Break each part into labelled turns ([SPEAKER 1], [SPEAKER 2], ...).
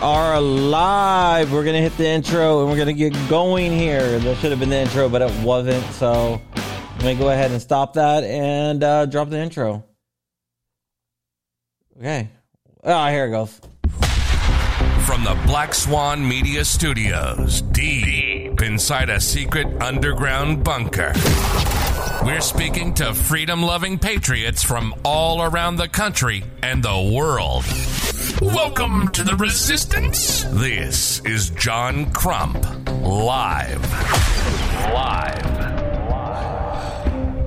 [SPEAKER 1] Are live. We're to hit the intro and we're to get going here. That should have been the intro, but it wasn't. So let me go ahead and stop that and uh, drop the intro. Okay. Ah, here it goes.
[SPEAKER 2] From the Black Swan Media Studios, deep inside a secret underground bunker. We're speaking to freedom loving patriots from all around the country and the world. Welcome to the resistance. This is John Crump, live. Live.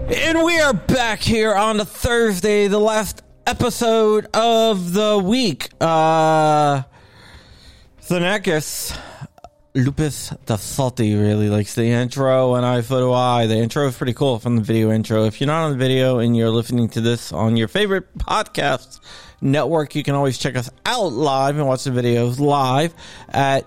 [SPEAKER 1] And we are back here on a Thursday, the last episode of the week. Uh Thanakis Lupus the Salty really likes the intro, and I so do I. The intro is pretty cool from the video intro. If you're not on the video and you're listening to this on your favorite podcast network, you can always check us out live and watch the videos live at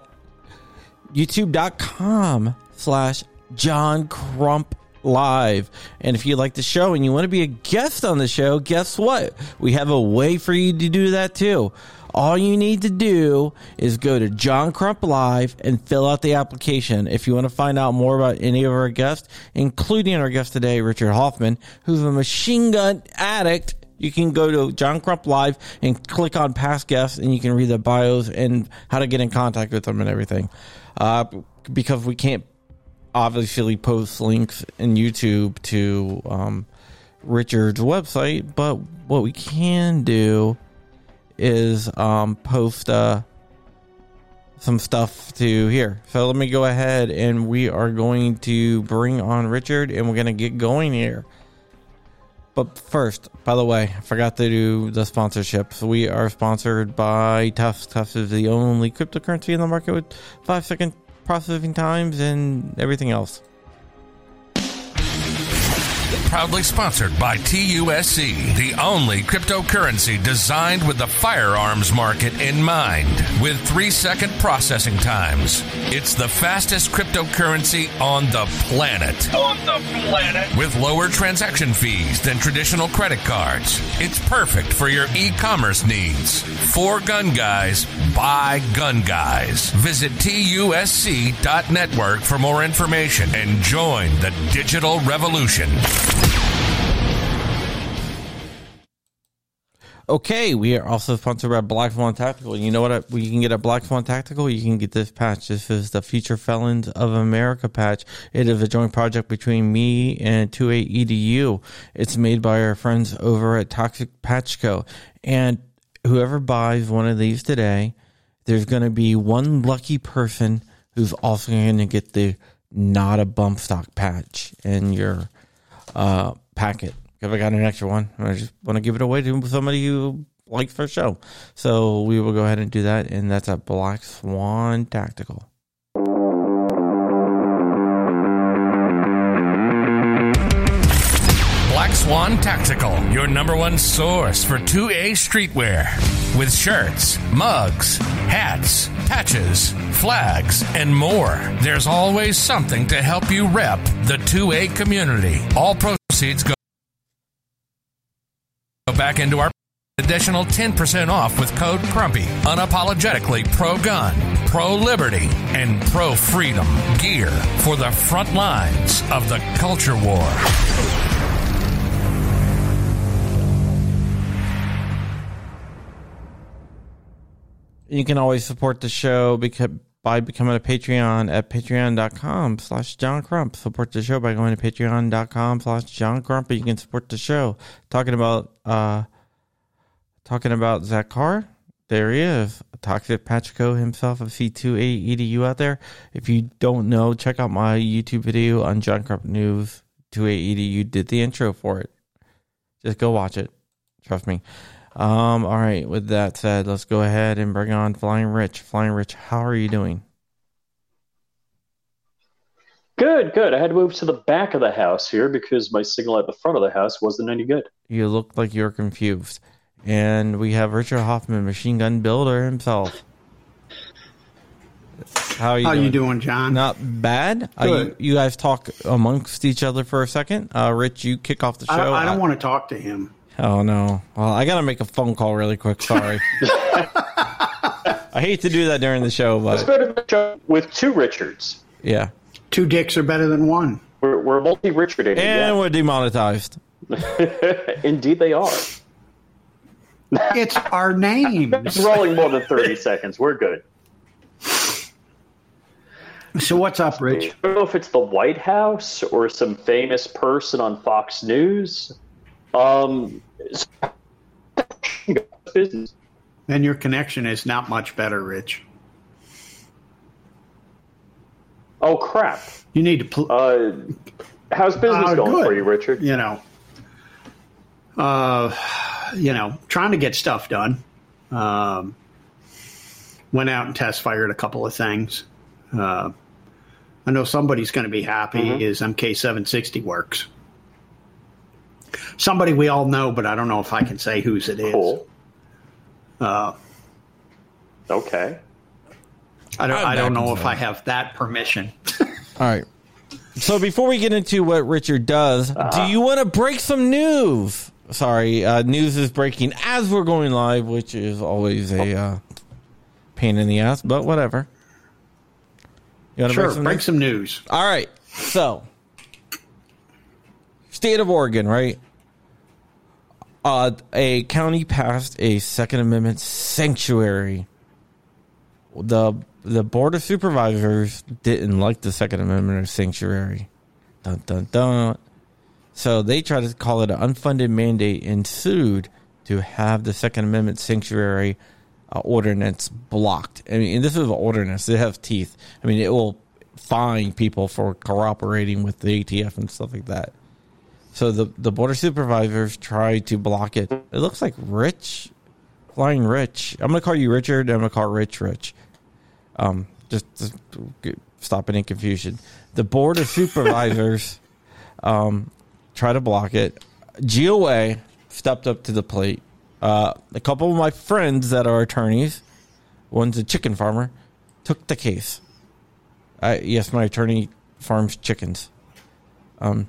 [SPEAKER 1] youtube.com slash John Crump live. And if you like the show and you want to be a guest on the show, guess what? We have a way for you to do that too. All you need to do is go to John Crump Live and fill out the application. If you want to find out more about any of our guests, including our guest today, Richard Hoffman, who's a machine gun addict, you can go to John Crump Live and click on past guests and you can read the bios and how to get in contact with them and everything. Uh, because we can't obviously post links in YouTube to um, Richard's website, but what we can do is um, post uh, some stuff to here. So let me go ahead and we are going to bring on Richard and we're going to get going here. But first, by the way, I forgot to do the sponsorships. We are sponsored by TUSC. TUSC is the only cryptocurrency in the market with five second processing times and everything else.
[SPEAKER 2] Proudly sponsored by TUSC, the only cryptocurrency designed with the firearms market in mind, with three second processing times. It's the fastest cryptocurrency on the planet. On the planet. With lower transaction fees than traditional credit cards. It's perfect for your e commerce needs. For gun guys, by gun guys. Visit TUSC.network for more information and join the digital revolution.
[SPEAKER 1] Okay, we are also sponsored by Black Swan Tactical. You know what we can get at Black Swan Tactical? You can get this patch. This is the Future Felons of America patch. It is a joint project between me and 2AEDU. It's made by our friends over at Toxic Patch Co. And whoever buys one of these today, there's going to be one lucky person who's also going to get the not a bump stock patch in your uh, packet. If I got an extra one, I just want to give it away to somebody who likes our show. So we will go ahead and do that, and that's a Black Swan Tactical.
[SPEAKER 2] Swan Tactical, your number one source for 2A streetwear. With shirts, mugs, hats, patches, flags, and more. There's always something to help you rep the 2A community. All proceeds go back into our additional 10% off with code CRUMPY. Unapologetically pro gun, pro liberty, and pro freedom gear for the front lines of the culture war.
[SPEAKER 1] You can always support the show because by becoming a Patreon at patreon.com slash John Crump. Support the show by going to patreon.com slash John Crump. You can support the show. Talking about uh talking about Zach Carr. There he is. Toxic Patch Co himself of C2A EDU out there. If you don't know, check out my YouTube video on John Crump News 2A EDU did the intro for it. Just go watch it. Trust me. Um, all right, with that said, let's go ahead and bring on Flying Rich. Flying Rich, how are you doing?
[SPEAKER 3] Good, good. I had to move to the back of the house here because my signal at the front of the house wasn't any good.
[SPEAKER 1] You look like you're confused. And we have Richard Hoffman, machine gun builder himself. How are you?
[SPEAKER 4] How
[SPEAKER 1] doing?
[SPEAKER 4] you doing, John?
[SPEAKER 1] Not bad. Uh, you,
[SPEAKER 4] Good.
[SPEAKER 1] you guys talk amongst each other for a second. Uh, Rich, you kick off the show.
[SPEAKER 4] I don't, I don't want to talk to him.
[SPEAKER 1] Oh no! Well, I gotta make a phone call really quick. Sorry. I hate to do that during the show, but
[SPEAKER 3] It's
[SPEAKER 1] but
[SPEAKER 3] better than a show with two Richards.
[SPEAKER 1] yeah.
[SPEAKER 4] Two dicks are better than one.
[SPEAKER 3] We're, we're multi Richard
[SPEAKER 1] And we're demonetized.
[SPEAKER 3] Indeed, they are.
[SPEAKER 4] It's our
[SPEAKER 3] It's
[SPEAKER 4] names.
[SPEAKER 3] rolling more than 30 seconds. We're good.
[SPEAKER 4] So what's up, Rich?
[SPEAKER 3] I don't know if it's the White House or some famous person on Fox News. Um, business.
[SPEAKER 4] And your connection is not much better, Rich.
[SPEAKER 3] Oh crap!
[SPEAKER 4] You need to, pl-
[SPEAKER 3] Uh, how's business
[SPEAKER 4] Uh,
[SPEAKER 3] going
[SPEAKER 4] good.
[SPEAKER 3] for you, Richard?
[SPEAKER 4] you know, uh, you know, trying to get stuff done. Um, went out and test fired a couple of things. Uh, I know somebody's going to be happy.
[SPEAKER 3] Mm-hmm.
[SPEAKER 4] His MK760 works. Somebody we all know, but I don't know if I can say whose it is.
[SPEAKER 3] Cool.
[SPEAKER 4] Uh,
[SPEAKER 3] Okay.
[SPEAKER 4] I don't.
[SPEAKER 1] I'm
[SPEAKER 4] I don't know if. I have that permission.
[SPEAKER 1] All right. So before we get into what Richard does, do you want to break some news? Sorry, uh, news is breaking as we're going live, which is always a uh, pain in the ass, but whatever. You want to
[SPEAKER 4] sure,
[SPEAKER 1] break some
[SPEAKER 4] break
[SPEAKER 1] news?
[SPEAKER 4] some news.
[SPEAKER 1] All right. So, state of Oregon, right? Uh, a county passed a Second Amendment sanctuary. The the board of supervisors didn't like the Second Amendment or sanctuary. Dun dun dun. So they tried to call it an unfunded mandate and sued to have the Second Amendment sanctuary uh, ordinance blocked. I mean, this is an ordinance; it has teeth. I mean, it will fine people for cooperating with the ATF and stuff like that. So the the board of supervisors try to block it. It looks like Rich, Flying Rich. I'm gonna call you Richard. I'm gonna call Rich Rich. Um, just, just to stop any confusion. The board of supervisors um, tried to block it. GOA stepped up to the plate. Uh, a couple of my friends that are attorneys, one's a chicken farmer, took the case. I, yes, my attorney farms chickens. Um,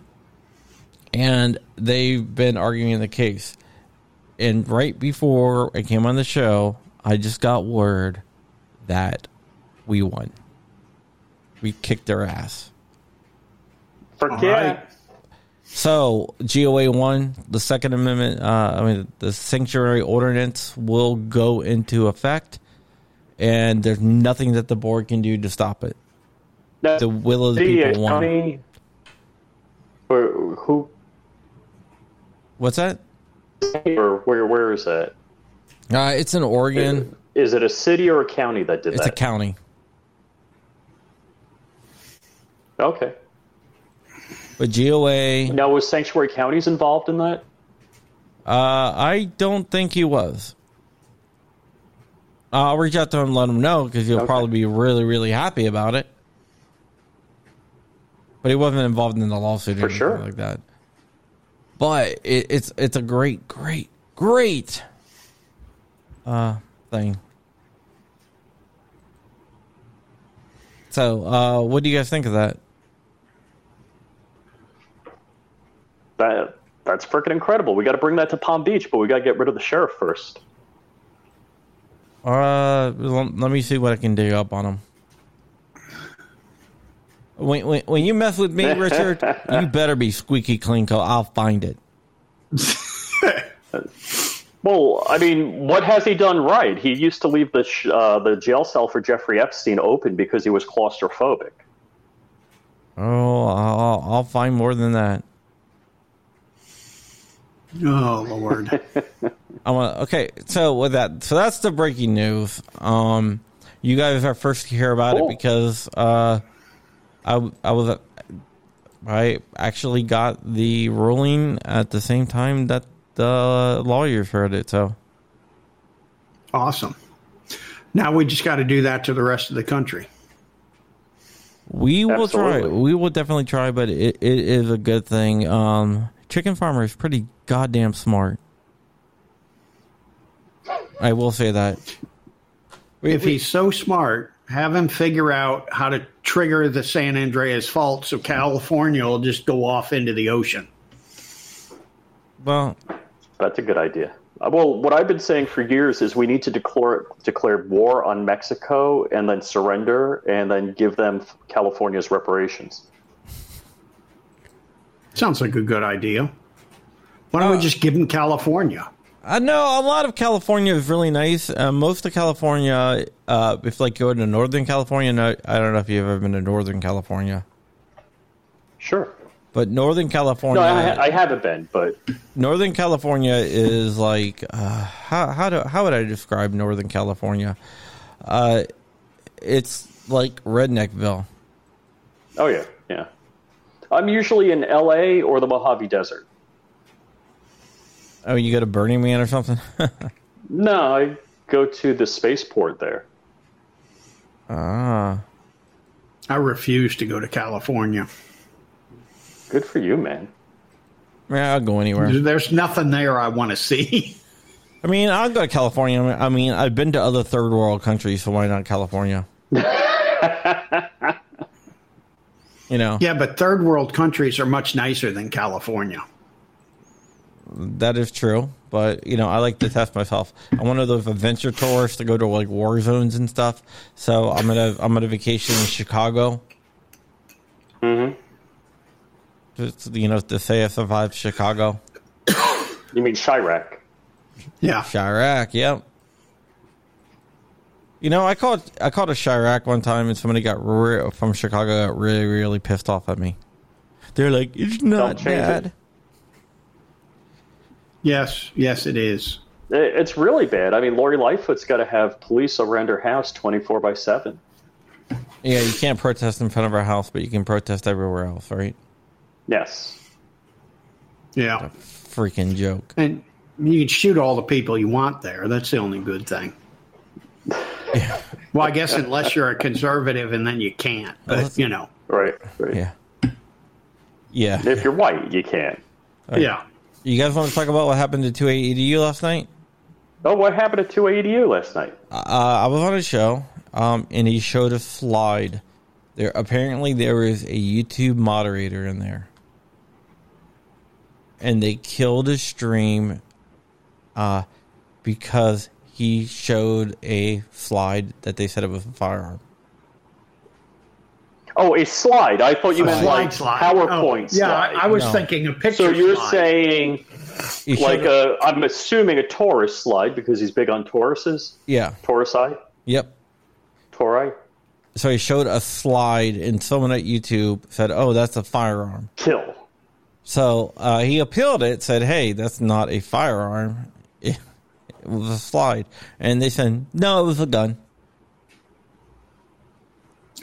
[SPEAKER 1] and they've been arguing the case. And right before I came on the show, I just got word that we won. We kicked their ass.
[SPEAKER 3] Forget.
[SPEAKER 4] All right.
[SPEAKER 1] So GOA one, the Second Amendment, uh, I mean the sanctuary ordinance will go into effect, and there's nothing that the board can do to stop it.
[SPEAKER 3] Now,
[SPEAKER 1] The will of the
[SPEAKER 3] city,
[SPEAKER 1] people won.
[SPEAKER 3] county, or who?
[SPEAKER 1] What's that?
[SPEAKER 3] Or where? Where is that?
[SPEAKER 1] Uh, it's in Oregon.
[SPEAKER 3] Is it a city or a county that did that?
[SPEAKER 1] It's a county.
[SPEAKER 3] okay.
[SPEAKER 1] But GOA,
[SPEAKER 3] Now, was sanctuary counties involved in that?
[SPEAKER 1] uh, I don't think he was. I'll reach out to him and let him know because he'll
[SPEAKER 3] Okay.
[SPEAKER 1] probably be really, really happy about it. But he wasn't involved in the lawsuit or
[SPEAKER 3] For
[SPEAKER 1] anything
[SPEAKER 3] sure.
[SPEAKER 1] like that. But it, it's it's a great, great, great uh, thing. So, uh, what do you guys think of that?
[SPEAKER 3] That that's freaking incredible. We got to bring that to Palm Beach, but we got to get rid of the sheriff first.
[SPEAKER 1] Uh, let let me see what I can dig up on him. When, when, when you mess with me, Richard, you better be squeaky clean, cause I'll find it.
[SPEAKER 3] Well, I mean, what has he done right? He used to leave the sh- uh, the jail cell for Jeffrey Epstein open because he was claustrophobic.
[SPEAKER 1] Oh, I'll, I'll find more than that.
[SPEAKER 4] Oh Lord.
[SPEAKER 1] I want okay. So with that, so that's the breaking news. Um, you guys are first to hear about
[SPEAKER 3] Cool.
[SPEAKER 1] it because uh, I I was I actually got the ruling at the same time that the lawyers heard it. So
[SPEAKER 4] awesome. Now we just got to do that to the rest of the country.
[SPEAKER 1] we will try. We will definitely try, but it, it is a good thing. Um, Chicken Farmer is pretty goddamn smart. I will say that. We-
[SPEAKER 4] If
[SPEAKER 1] we-
[SPEAKER 4] he's so smart, have him figure out how to trigger the San Andreas fault so California will just go off into the ocean.
[SPEAKER 1] well,
[SPEAKER 3] That's a good idea. Uh, Well, what I've been saying for years is we need to declare declare war on Mexico and then surrender and then give them California's reparations.
[SPEAKER 4] Sounds like a good idea. Why don't we just give them California?
[SPEAKER 1] I know a lot of California is really nice. Uh, most of California, uh, if like go to Northern California, no, I don't know if you've ever been to Northern California,
[SPEAKER 3] Sure.
[SPEAKER 1] but Northern California,
[SPEAKER 3] No, I, I haven't been, but
[SPEAKER 1] Northern California is like uh, how how do how would I describe Northern California? Uh, it's like Redneckville.
[SPEAKER 3] oh yeah, yeah. I'm usually in L.A. or the Mojave Desert.
[SPEAKER 1] Oh, you go to Burning Man or something?
[SPEAKER 3] No, I go to the spaceport there.
[SPEAKER 1] ah,
[SPEAKER 4] I refuse to go to California.
[SPEAKER 3] Good for you, man.
[SPEAKER 1] yeah, I'll go anywhere.
[SPEAKER 4] There's nothing there I want to see.
[SPEAKER 1] I mean, I'll go to California. I mean, I've been to other third world countries, so why not California? you know,
[SPEAKER 4] yeah, but third world countries are much nicer than California.
[SPEAKER 1] That is true. But you know, I like to test myself. I'm one of those adventure tourists to go to like war zones and stuff. So I'm gonna I'm gonna vacation in Chicago.
[SPEAKER 3] Mm-hmm.
[SPEAKER 1] Just you know, to say I survived Chicago,
[SPEAKER 3] You mean Chiraq?
[SPEAKER 4] Yeah.
[SPEAKER 1] Chiraq. Yep. You know, I called I called a Chiraq one time, and somebody got re- from Chicago got really really pissed off at me. They're like, "It's not
[SPEAKER 3] change it.
[SPEAKER 1] Bad."
[SPEAKER 4] Yes, yes, it is.
[SPEAKER 3] It's really bad. I mean, Lori Lightfoot's got to have police around her house 24 by 7.
[SPEAKER 1] Yeah, you can't protest in front of her house, but you can protest everywhere else, right?
[SPEAKER 3] Yes.
[SPEAKER 4] Yeah.
[SPEAKER 1] Freaking joke.
[SPEAKER 4] And you can shoot all the people you want there. That's the only good thing. Well, I guess unless you're a conservative and then you can't. But, you know,
[SPEAKER 3] Right. right.
[SPEAKER 1] Yeah. Yeah.
[SPEAKER 3] If you're white, you can't.
[SPEAKER 4] yeah.
[SPEAKER 1] You guys want to talk about what happened to 2AEDU last night?
[SPEAKER 3] Oh, what happened at 2AEDU last night?
[SPEAKER 1] Uh, I was on a show, um, and he showed a slide. There apparently there was a YouTube moderator in there, and they killed his stream, uh, because he showed a slide that they said it was a firearm.
[SPEAKER 3] Oh, a slide. I thought you meant
[SPEAKER 4] Slide,
[SPEAKER 3] like
[SPEAKER 4] slide.
[SPEAKER 3] PowerPoint
[SPEAKER 4] Oh, yeah, I,
[SPEAKER 3] slide.
[SPEAKER 4] I was
[SPEAKER 1] No.
[SPEAKER 4] thinking a picture.
[SPEAKER 3] so you're
[SPEAKER 4] slide.
[SPEAKER 3] saying
[SPEAKER 1] He
[SPEAKER 3] like
[SPEAKER 1] showed-
[SPEAKER 3] a, I'm assuming a Taurus slide because he's big on Tauruses.
[SPEAKER 1] yeah,
[SPEAKER 3] Taurusi?
[SPEAKER 1] yep.
[SPEAKER 3] Tauri?
[SPEAKER 1] So he showed a slide, and someone at YouTube said, "Oh, that's a firearm."
[SPEAKER 3] Kill.
[SPEAKER 1] So uh, he appealed it, said, "Hey, that's not a firearm. It, was a slide." And they said, "No, it was a gun,"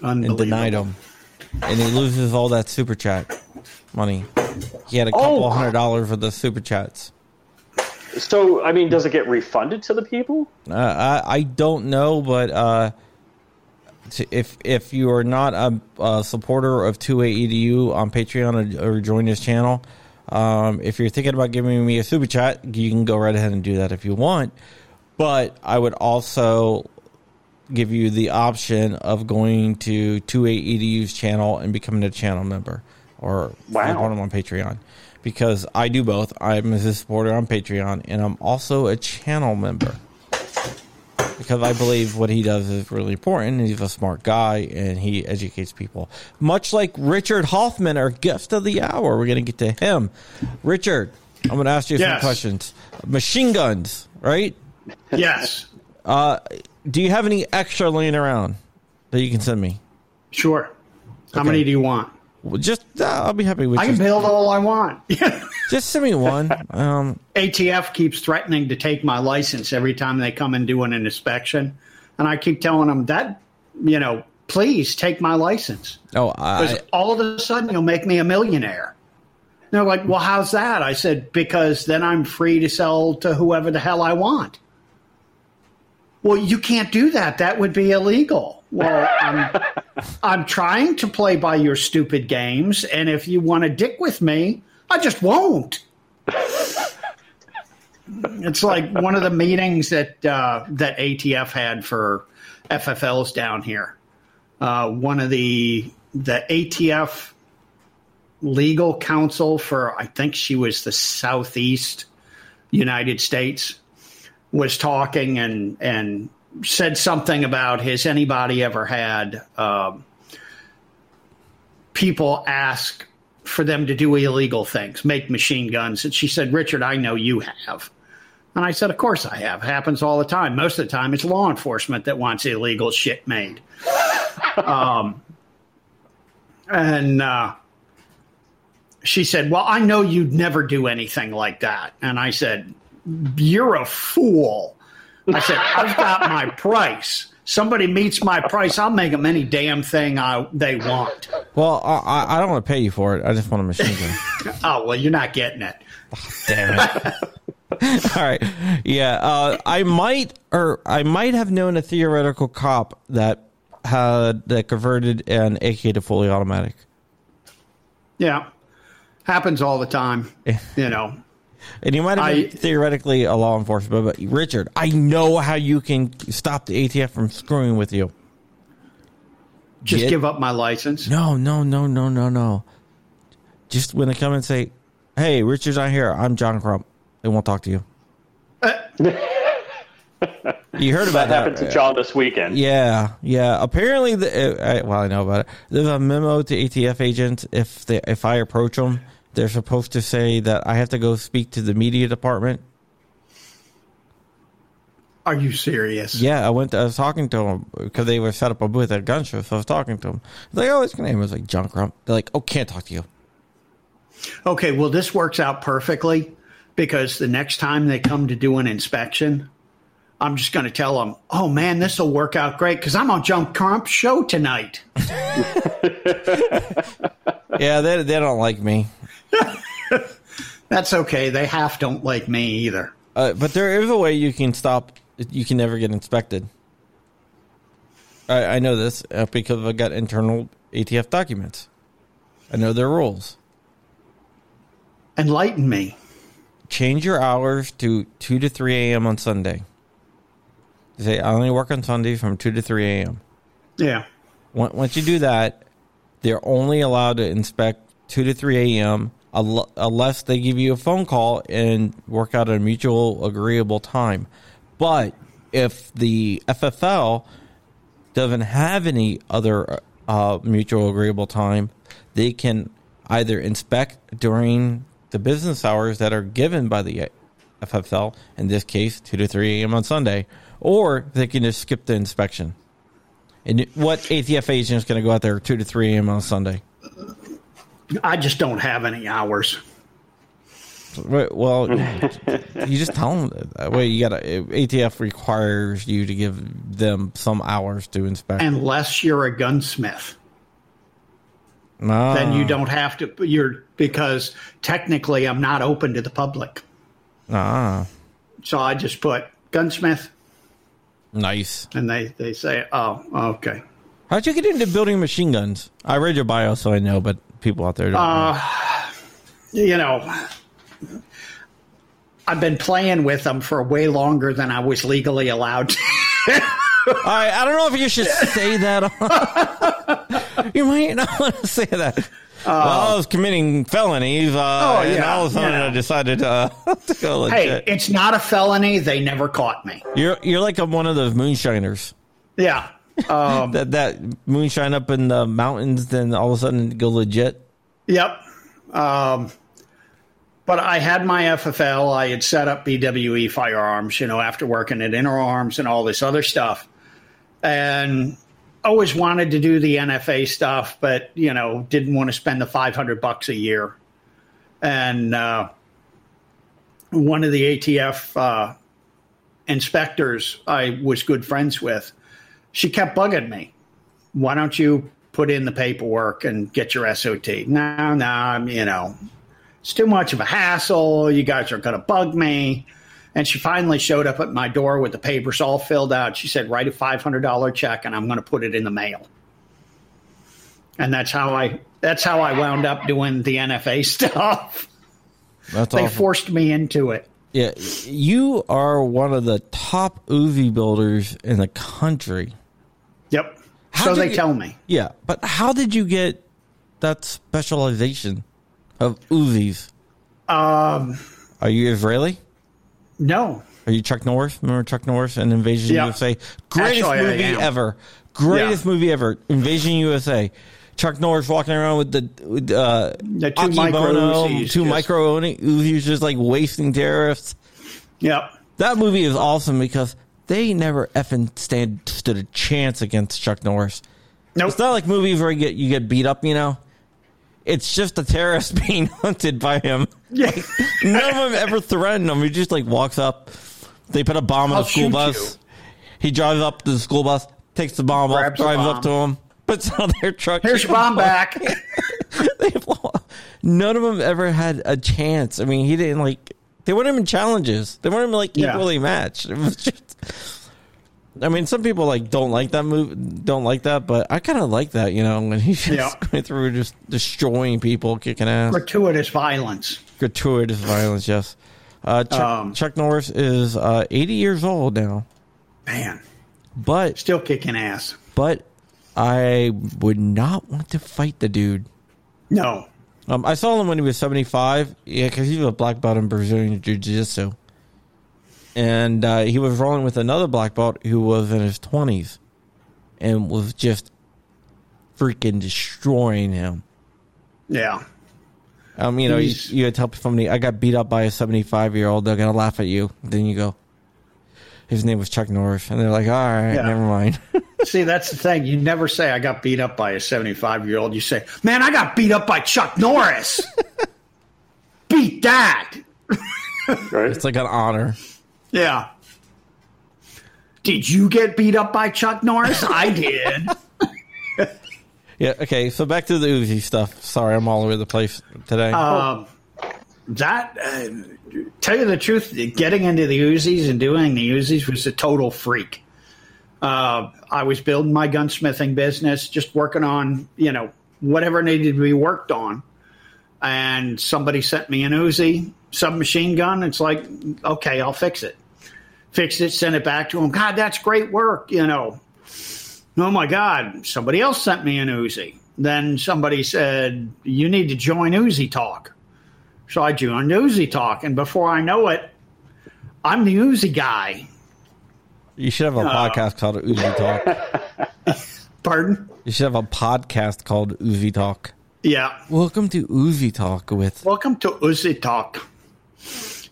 [SPEAKER 1] and denied him. And he loses all that super chat money. He had a couple
[SPEAKER 3] Oh.
[SPEAKER 1] hundred dollars for the super chats.
[SPEAKER 3] So, I mean, does it get refunded to the people?
[SPEAKER 1] Uh, I I don't know, but uh, t- if if you are not a, a supporter of 2AEDU on Patreon or, or join this channel, um, if you're thinking about giving me a super chat, you can go right ahead and do that if you want. But I would also give you the option of going to 2AEDU's channel and becoming a channel member or
[SPEAKER 3] Wow.
[SPEAKER 1] them on Patreon. Because I do both. I'm a supporter on Patreon and I'm also a channel member because I believe what he does is really important. He's a smart guy and he educates people. Much like Richard Hoffman, our guest of the hour. We're going to get to him. Richard, I'm going to ask you some
[SPEAKER 4] Yes.
[SPEAKER 1] questions. Machine guns, right?
[SPEAKER 4] Yes, uh,
[SPEAKER 1] Do you have any extra laying around that you can send me?
[SPEAKER 4] sure. How
[SPEAKER 1] Okay.
[SPEAKER 4] many do you want?
[SPEAKER 1] Well, just uh, I'll be happy with you
[SPEAKER 4] I can
[SPEAKER 1] just,
[SPEAKER 4] build all I want.
[SPEAKER 1] just send me one. Um,
[SPEAKER 4] ATF keeps threatening to take my license every time they come and do an inspection, and I keep telling them that, you know, please take my license
[SPEAKER 1] oh,
[SPEAKER 4] because all of a sudden you'll make me a millionaire. They're like, well, how's that? I said, because then I'm free to sell to whoever the hell I want. Well, you can't do that. That would be illegal. Well, I'm, I'm trying to play by your stupid games, and if you want to dick with me, I just won't. it's like one of the meetings that uh, that ATF had for FFLs down here. Uh, one of the the ATF legal counsel for I think she was the Southeast United States was talking and and said something about has anybody ever had um, people ask for them to do illegal things, make machine guns, and she said, "Richard, I know you have." And I said, Of course I have. happens all the time. Most of the time, it's law enforcement that wants illegal shit made. um, and uh, she said, Well, I know you'd never do anything like that. And I said, You're a fool. I said, I've got my price. Somebody meets my price, I'll make them any damn thing I, they want.
[SPEAKER 1] Well, I, I don't want to pay you for it. I just want a machine gun.
[SPEAKER 4] oh, well, you're not getting it.
[SPEAKER 1] Damn it. All right. Yeah. Uh, I might, or I might have known a theoretical cop that had that converted an AK to fully automatic.
[SPEAKER 4] Yeah. Happens all the time. you know.
[SPEAKER 1] And you might have been theoretically a law enforcement, but Richard, I know how you can stop the ATF from screwing with you.
[SPEAKER 4] Just Get, give up my license.
[SPEAKER 1] No, no, no, no, no, no. Just when they come and say, "Hey, Richard's not here. I'm John Crump." They won't talk to you. you heard about that,
[SPEAKER 3] that happened to John this weekend.
[SPEAKER 1] Yeah, yeah. Apparently, the, uh, well, I know about it. There's a memo to ATF agents if they if I approach them, they're supposed to say that I have to go speak to the media department.
[SPEAKER 4] Are you serious?
[SPEAKER 1] Yeah, I went. To, I was talking to them because they were set up a booth at a gun show. So I was talking to them. Like, oh, your name? I was like John Crump. They're like, oh, can't talk to you.
[SPEAKER 4] Okay, well, this works out perfectly because the next time they come to do an inspection, I'm just going to tell them, "Oh man, this will work out great because I'm on John Crump's show tonight."
[SPEAKER 1] yeah, they they don't like me.
[SPEAKER 4] That's okay. They half don't like me either.
[SPEAKER 1] Uh, but there is a way you can stop. You can never get inspected. I, I know this uh, because I've got internal ATF documents. I know their rules.
[SPEAKER 4] Enlighten me
[SPEAKER 1] change your hours to 2 to 3 a.m. on Sunday. Say, I only work on Sunday from 2 to 3 a.m.
[SPEAKER 4] Yeah.
[SPEAKER 1] Once you do that, they're only allowed to inspect 2 to 3 a.m. unless they give you a phone call and work out a mutual agreeable time. But if the FFL doesn't have any other uh, mutual agreeable time, they can either inspect during the business hours that are given by the FFL, in this case, 2 to 3 a.m. on Sunday, or they can just skip the inspection. And what ATF agent is going to go out there 2 to 3 a.m. on Sunday?
[SPEAKER 4] I just don't have any hours.
[SPEAKER 1] Well, you just tell them that way. You got to ATF requires you to give them some hours to inspect,
[SPEAKER 4] unless you're a gunsmith. Then you don't have to. You're because technically I'm not open to the public.
[SPEAKER 1] Ah.
[SPEAKER 4] So I just put gunsmith.
[SPEAKER 1] Nice.
[SPEAKER 4] And they they say, "Oh, okay."
[SPEAKER 1] How'd you get into building machine guns? I read your bio, so I know, but people out there. Uh.
[SPEAKER 4] You know, I've been playing with them for way longer than I was legally allowed to.
[SPEAKER 1] I, I don't know if you should say that. you might not want to say that. Uh, well, I was committing felonies. Uh, oh, yeah. And all of a sudden, yeah. I decided uh, to go legit. Hey,
[SPEAKER 4] it's not a felony. They never caught me.
[SPEAKER 1] You're you're like a, one of those moonshiners.
[SPEAKER 4] Yeah.
[SPEAKER 1] Um, that that moonshine up in the mountains, then all of a sudden go legit.
[SPEAKER 4] Yep. Um, but I had my FFL. I had set up BWE firearms, you know, after working at Interarms and all this other stuff and always wanted to do the NFA stuff, but you know didn't want to spend the five hundred bucks a year. And uh, one of the ATF uh, inspectors I was good friends with, she kept bugging me. Why don't you put in the paperwork and get your SOT? No, no, I'm, you know, it's too much of a hassle. You guys are going to bug me. And she finally showed up at my door with the papers all filled out. She said, "Write a five hundred dollar check, and I'm going to put it in the mail." And that's how I that's how I wound up doing the NFA stuff. That's they awesome. forced me into it.
[SPEAKER 1] Yeah, you are one of the top Uzi builders in the country.
[SPEAKER 4] Yep. How so they tell me.
[SPEAKER 1] Yeah, but how did you get that specialization of Uzis?
[SPEAKER 4] Um,
[SPEAKER 1] are you Israeli?
[SPEAKER 4] No.
[SPEAKER 1] Are you Chuck Norris? Remember Chuck Norris and Invasion
[SPEAKER 4] Yeah.
[SPEAKER 1] USA? Greatest
[SPEAKER 4] Actually,
[SPEAKER 1] movie ever. Greatest
[SPEAKER 4] Yeah.
[SPEAKER 1] movie ever. Invasion USA. Chuck Norris walking around with the with, uh,
[SPEAKER 4] The two
[SPEAKER 1] Aki
[SPEAKER 4] micro Uzis
[SPEAKER 1] two
[SPEAKER 4] just-
[SPEAKER 1] micro Uzis just like wasting terrorists.
[SPEAKER 4] Yep.
[SPEAKER 1] That movie is awesome because they never effing stand stood a chance against Chuck Norris.
[SPEAKER 4] Nope.
[SPEAKER 1] It's not like movies where you get you get beat up, you know. It's just a terrorist being hunted by him.
[SPEAKER 4] Yeah.
[SPEAKER 1] None of them ever threaten him. He just like walks up. They put a bomb on
[SPEAKER 4] I'll
[SPEAKER 1] the school bus.
[SPEAKER 4] you.
[SPEAKER 1] He drives up to the school bus, takes the bomb off,
[SPEAKER 4] Grabs
[SPEAKER 1] drives
[SPEAKER 4] bomb.
[SPEAKER 1] up to him, puts it on their truck.
[SPEAKER 4] Here's your bomb back.
[SPEAKER 1] They blow up. None of them ever had a chance. I mean, he didn't like. They weren't even challenges. They weren't even like
[SPEAKER 4] Yeah.
[SPEAKER 1] equally matched. It was just. I mean, some people like don't like that move, don't like that, but I kind of like that. You know, when he's just
[SPEAKER 4] Yeah.
[SPEAKER 1] going through just destroying people, kicking ass,
[SPEAKER 4] Gratuitous violence.
[SPEAKER 1] gratuitous violence. Yes. Uh, Chuck,
[SPEAKER 4] Um,
[SPEAKER 1] Chuck Norris is uh, 80 years old now,
[SPEAKER 4] Man.
[SPEAKER 1] but
[SPEAKER 4] Still kicking ass.
[SPEAKER 1] but I would not want to fight the dude.
[SPEAKER 4] No.
[SPEAKER 1] Um, I saw him when he was 75. Yeah, because he was a black belt in Brazilian Jiu Jitsu. And uh, he was rolling with another black belt who was in his 20s and was just freaking destroying him.
[SPEAKER 4] Yeah.
[SPEAKER 1] Um, you know, you, you tell somebody, I got beat up by a 75 year old, they're going to laugh at you. Then you go, his name was Chuck Norris. And they're like, all right,
[SPEAKER 4] Yeah.
[SPEAKER 1] never mind.
[SPEAKER 4] See, that's the thing. You never say I got beat up by a 75 year old. You say, man, I got beat up by Chuck Norris. beat that.
[SPEAKER 3] Right?
[SPEAKER 1] it's like an honor.
[SPEAKER 4] Yeah. Did you get beat up by Chuck Norris? I did.
[SPEAKER 1] Yeah, okay, so back to the Uzi stuff. Sorry, I'm all over the place today.
[SPEAKER 4] Um, that, uh, tell you the truth, getting into the Uzis and doing the Uzis was a total freak. Uh, I was building my gunsmithing business, just working on, you know, whatever needed to be worked on. And somebody sent me an Uzi submachine gun. It's like, okay, I'll fix it. Fix it, send it back to him. God, that's great work, you know. Oh my God, somebody else sent me an Uzi. Then somebody said, you need to join Uzi Talk. So I joined Uzi Talk, and before I know it, I'm the Uzi guy.
[SPEAKER 1] you should have a podcast called Uzi Talk.
[SPEAKER 4] Pardon?
[SPEAKER 1] You should have a podcast called Uzi Talk.
[SPEAKER 4] Yeah.
[SPEAKER 1] Welcome to Uzi Talk with
[SPEAKER 4] Welcome to Uzi Talk.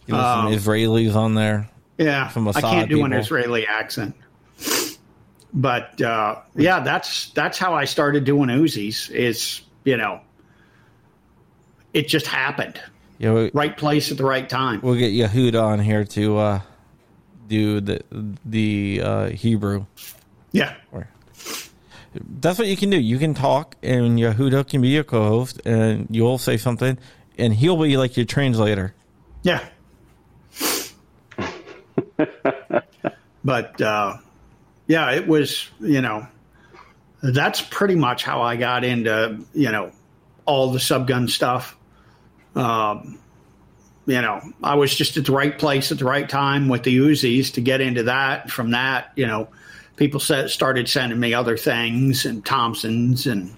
[SPEAKER 1] you know, some Israelis on there.
[SPEAKER 4] Yeah,
[SPEAKER 1] From
[SPEAKER 4] I
[SPEAKER 1] Mossad
[SPEAKER 4] can't do an. Israeli accent. But uh, yeah, that's that's how I started doing Uzis. Is you know, it just happened.
[SPEAKER 1] Yeah, we,
[SPEAKER 4] Right place at the right time.
[SPEAKER 1] we'll get Yehuda on here to uh, do the the uh, Hebrew.
[SPEAKER 4] Yeah,
[SPEAKER 1] Or that's what you can do. You can talk, and Yehuda can be your co-host, and you'll say something, and he'll be like your translator.
[SPEAKER 4] yeah. but uh, yeah, it was you know, that's pretty much how I got into you know all the subgun stuff. Um, you know, I was just at the right place at the right time with the Uzis to get into that. From that, you know, people said, started sending me other things and Thompsons and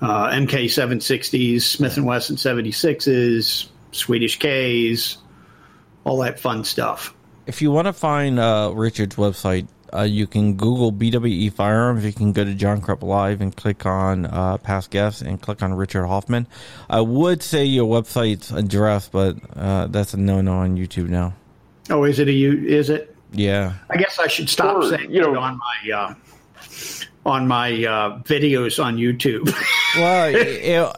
[SPEAKER 4] uh, MK 760s, Smith and Wesson 76s, Swedish Ks, all that fun stuff.
[SPEAKER 1] If you want to find uh, Richard's website, uh, you can Google BWE Firearms. You can go to John Crump Live and click on uh, past guests and click on Richard Hoffman. I would say your website's address, but uh, that's a no no on YouTube now.
[SPEAKER 4] Oh, is it a U? Is it?
[SPEAKER 1] Yeah.
[SPEAKER 4] I guess I should stop
[SPEAKER 3] Or,
[SPEAKER 4] saying
[SPEAKER 3] you know-
[SPEAKER 4] it on my uh, on my uh, videos on YouTube.
[SPEAKER 1] Well, it,